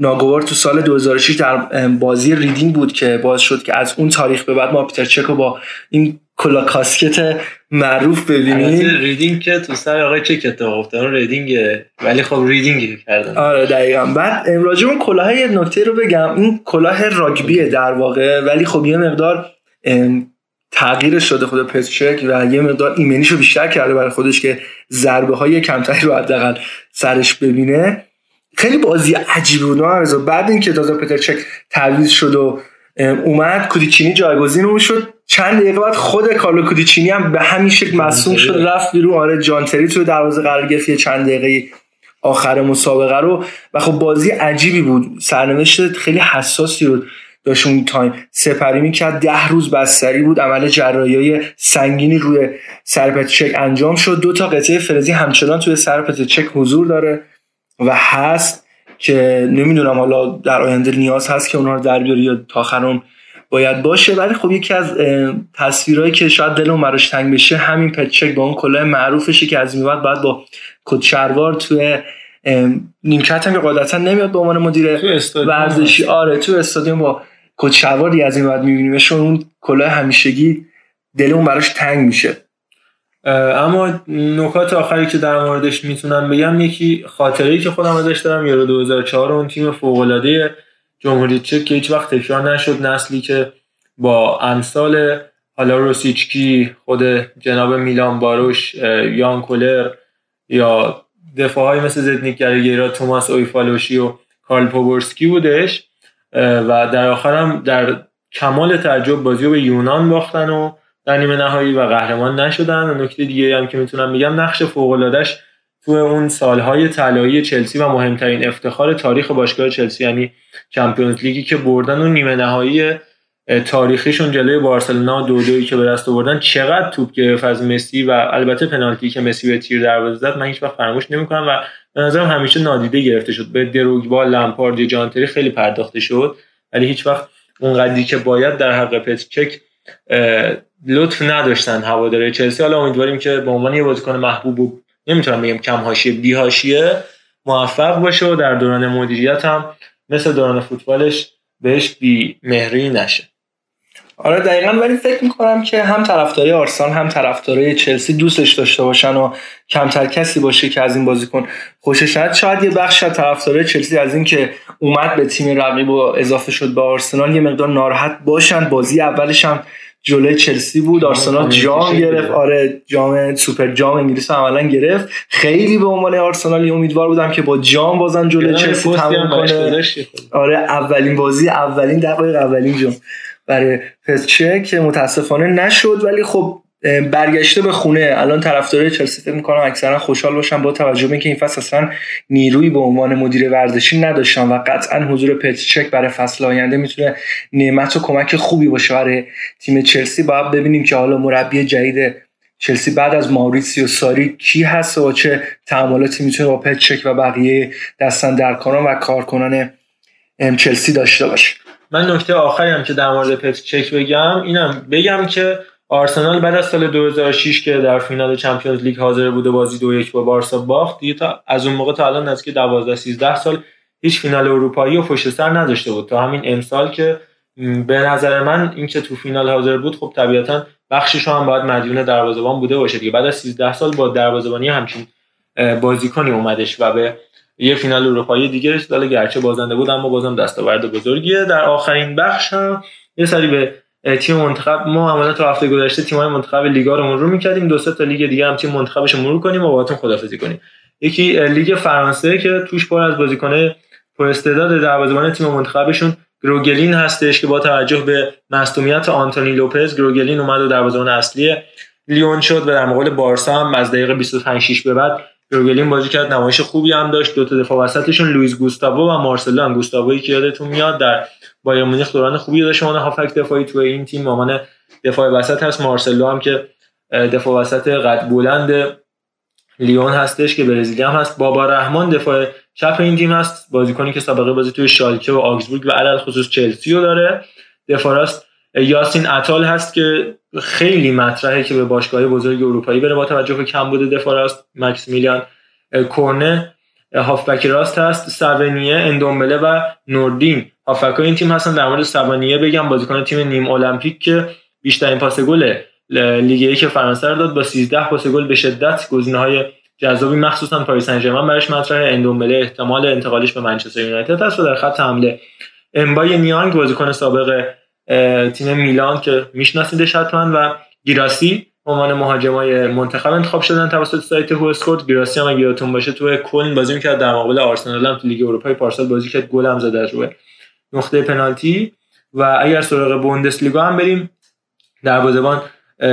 ناگوار تو سال 2006 در بازی ریدینگ بود که باعث شد که از اون تاریخ به بعد ما پیتر چکو با این کلاه کاسکت معروف ببینیم. ریدینگ که تو سر آقای چک اتفاق افتاد. ریدینگ ولی خب ریدینگ کردن. آره دقیقا. بعد راجع اون کلاه یه نکته رو بگم. این کلاه راگبیه در واقع ولی خب یه مقدار تغییر شده خود پترچک و یه مقدار ایمنیشو بیشتر کرده برای خودش که ضربه های کمتری رو حداقل سرش ببینه. خیلی بازی عجیبی بود بعد اینکه تازه پترچک تعویض شد و اومد کودیچینی جایگزین اون شد. چند دقیقه بعد خود کارلو کودیچینی هم به همین شکل مصوم شد رفت بیرون. آره جانتری توی دروازه قرار گرفت چند دقیقه آخر مسابقه رو. و خب بازی عجیبی بود. سرنوشت خیلی حساسی بود داشت اون تایم. سپری می‌کرد. ده روز بستری بود. عمل جراحی سنگینی روی سر چک انجام شد. دو تا قطعه فرزی همچنان توی سر چک حضور داره. و هست که نمی‌دونم حالا در آینده نیاز هست که اونها رو در بیاری یا تا آخرم باید باشه. ولی خب یکی از تصویرهایی که شاید دلم براش تنگ بشه همین پچک با اون کلاه معروفشه که از میواد بعد با کدشروار توی نیمکت هم که قاعدتا نمیاد به عنوان مدیر ورزشی. آره تو استادیوم با کدشرواری از این بعد میبینیمش. اون کلاه همیشگی دلمون براش تنگ میشه. اما نکات آخری که در موردش می‌تونم بگم یکی خاطره که خودم ازش دارم یورو 2004 اون تیم فوق العاده جمهوری چک که هیچ وقت تکرار نشد. نسلی که با امثال حالا روسیچکی خود جناب میلان باروش یان کولر یا دفاع های مثل زدنیک گرگیرا توماس اویفالوشی و کارل پوبورسکی بودش. و در آخرم در کمال تعجب بازی رو به یونان باختن و در نیمه نهایی و قهرمان نشدن. و نکته دیگه هم که می‌تونم بگم نقش فوق العادهش تو اون سالهای طلایی چلسی و مهمترین افتخار تاریخ باشگاه چلسی یعنی چمپیونز لیگی که بردن اون نیمه نهایی تاریخیشون جلوی بارسلونا دو دوی که به دست آوردن چقدر توپ گرفت از مسی و البته پنالتی که مسی به تیر دروازه زد من هیچ وقت فراموش نمی‌کنم و به نظرم همیشه نادیده گرفته شد. به دروگبا لمپارد جانتری خیلی پرداخته شد ولی هیچ وقت اونقدری که باید در حق پتچک لطف نداشتن هواداره چلسی. حالا امیدواریم که به عنوان یه بازیکن محبوب و نمی‌تونم بگم کم حاشیه بی حاشیه موفق باشه و در دوران مدیریت هم مثل دوران فوتبالش بهش بی مهری نشه. آره دقیقا. ولی فکر می‌کنم که هم طرفدارای آرسنال هم طرفدارای چلسی دوستش داشته باشن و کمتر کسی باشه که از این بازیکن خوشش نیاد. شاید یه بخش از طرفدارای چلسی از اینکه اومد به تیم رقیب و اضافه شد به آرسنال یه مقدار ناراحت باشن. بازی اولش هم جلوی چلسی بود. آرسنال جام گرفت. آره جام سوپر جام انگلیس عملا گرفت. خیلی به عنوان آرسنالی امیدوار بودم که با جام بازن جلوی چلسی تموم کنه. آره اولین بازی اولین دقایق اولین جام. برای پسچه که متاسفانه نشد ولی خب برگشته به خونه. الان طرفدارای چلسی فکر می‌کنم اکثرا خوشحال باشن با توجه به اینکه این فصل اصلا نیروی به عنوان مدیر ورزشی نداشتن و قطعا حضور پتچک برای فصل آینده می‌تونه نعمت و کمک خوبی باشه برای تیم چلسی. باید ببینیم که حالا مربی جدید چلسی بعد از ماوریسیو ساری کی هست و چه تعاملاتی می‌تونه با پتچک و بقیه دستن درکاران و کارکنان چلسی داشته باشه. من نکته آخری هم که در مورد پتچک بگم اینم بگم که آرسنال بعد از سال 2006 که در فینال چمپیونز لیگ حاضر بوده بازی دو یک با بارسا باخت دیگه تا از اون موقع تا الان نزدیک 12 13 سال هیچ فینال اروپایی و پشت سر نداشته بود. تا همین امسال که به نظر من این که تو فینال حاضر بود خب طبیعتا بخشش هم باید مدیون دروازه‌بان بوده باشه دیگه. بعد از 13 سال با دروازه‌بانی همچین بازیکنی اومدش و به یه فینال اروپایی دیگه رسید. گرچه بازنده بود اما بازم دستاورد بزرگیه. در آخرین بخش هم یه سری به تیم منتخب ما عملا تو هفته گذشته تیم‌های منتخب لیگا رو مرور می‌کردیم. دو سه تا لیگ دیگه هم تیم منتخبش مرور کنیم و باهاتون خدافظی کنیم. یکی لیگ فرانسه که توش پر از بازیکن‌های پر استعداد دروازه‌بان تیم منتخبشون گرگلین هستش که با توجه به مصدومیت آنتونی لوپز گرگلین اومد و دروازه‌بان اصلی لیون شد و در مقابل بارسا هم از دقیقه 25 6 به بعد گروگلین بازی کرد نمایش خوبی هم داشت. دو تا دفاع وسطشون لوئیس گوستاوو و مارسلو هم. گوستاووی که یادتون میاد در بایر مونیخ دوران خوبی داشت. اون هافک دفاعی تو این تیم مامان دفاع وسط هست. مارسلو هم که دفاع وسط قد بلند لیون هستش که برزیلی هم هست. بابا رحمان دفاع چپ این تیم هست. بازیکنی که سابقه بازی توی شالکه و آگزبورگ و علل خصوص چلسی رو داره. دفاع راست یاسین اتال هست که خیلی مطرحه که به باشگاه بزرگ اروپایی بره. با توجه به کمبود دفاع راست مکس میلیان کورنه هافبک راست هست سونیه اندومبله و نوردین. هافبک این تیم هستن. در مورد سونیه بگم بازیکن تیم نیم المپیک که بیشترین پاس گل لیگ فرانسه رو داد با 13 پاس گل به شدت گزینه‌های جذابی مخصوصا پاریس سن ژرمن براش مطرحه. اندومبله احتمال انتقالش به منچستر یونایتد هست و در خط حمله امبای نیانگ بازیکن سابق تیم میلان که میشناسیدش حتما و گیراسی عنوان مهاجمای منتخب انتخاب شدن توسط سایت WhoScored گیراسی هم اگه یادتون باشه تو کلن بازی می‌کرد در مقابل آرسنال هم تو لیگ اروپای پارسال بازی کرد گل هم زده روی نقطه پنالتی. و اگر سراغ بوندسلیگا هم بریم دروازه‌بان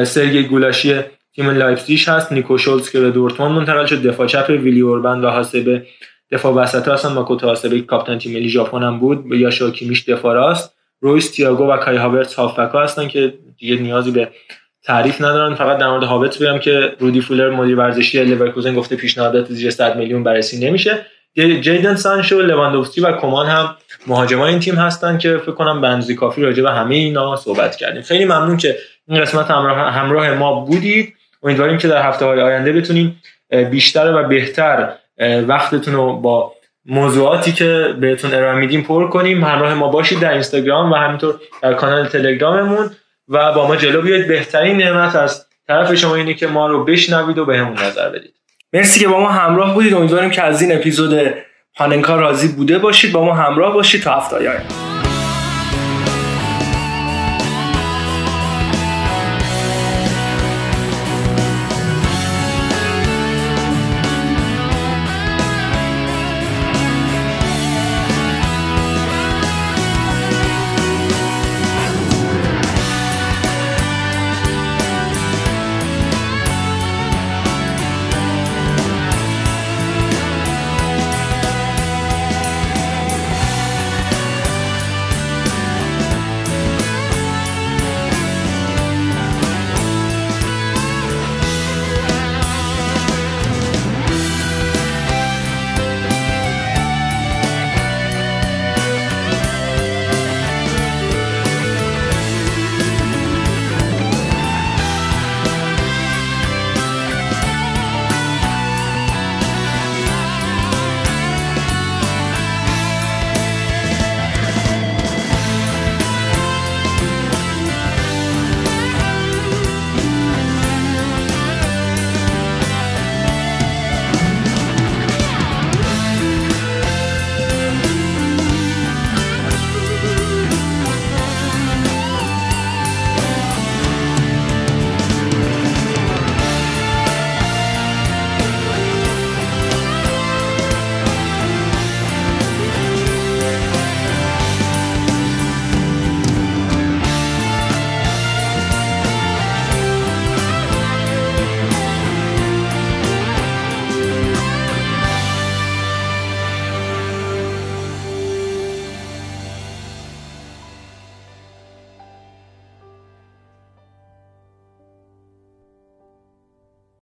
سرگی گولاشی تیم لایپزیگ هست. نیکو شولز که به دورتموند منتقل شد دفاع چپ ویلی اوربن و هاسبه دفاع وسط هستن. ماکوتو هاسبه کاپیتان تیم ملی ژاپن هم بود. یاشوا کیمیش دفاع راست. رویس تیاگو و کای هاورتس هافبک هستن که دیگه نیازی به تعریف ندارن. فقط در مورد هاورتس بگم که رودی فولر مدیر ورزشی لیورکوزن گفته پیشنهادات زیر 100 میلیون بررسی نمیشه. جیدن سانشو لواندوفسکی و کمان هم مهاجمای این تیم هستن که فکر کنم بنزی کافی راجع به همه اینا صحبت کردیم. خیلی ممنون که این قسمت همراه, همراه ما بودید. امیدواریم که در هفته های آینده بتونیم بیشتر و بهتر وقتتون رو با موضوعاتی که بهتون ارائه میدیم پر کنیم. همراه ما باشید در اینستاگرام و همینطور در کانال تلگراممون و با ما جلو بیاید بهترین نعمت از طرف شما اینه که ما رو بشنوید و بهمون نظر بدید. مرسی که با ما همراه بودید. امیدواریم که از این اپیزود پاننکا راضی بوده باشید. با ما همراه باشید تا هفته آینده.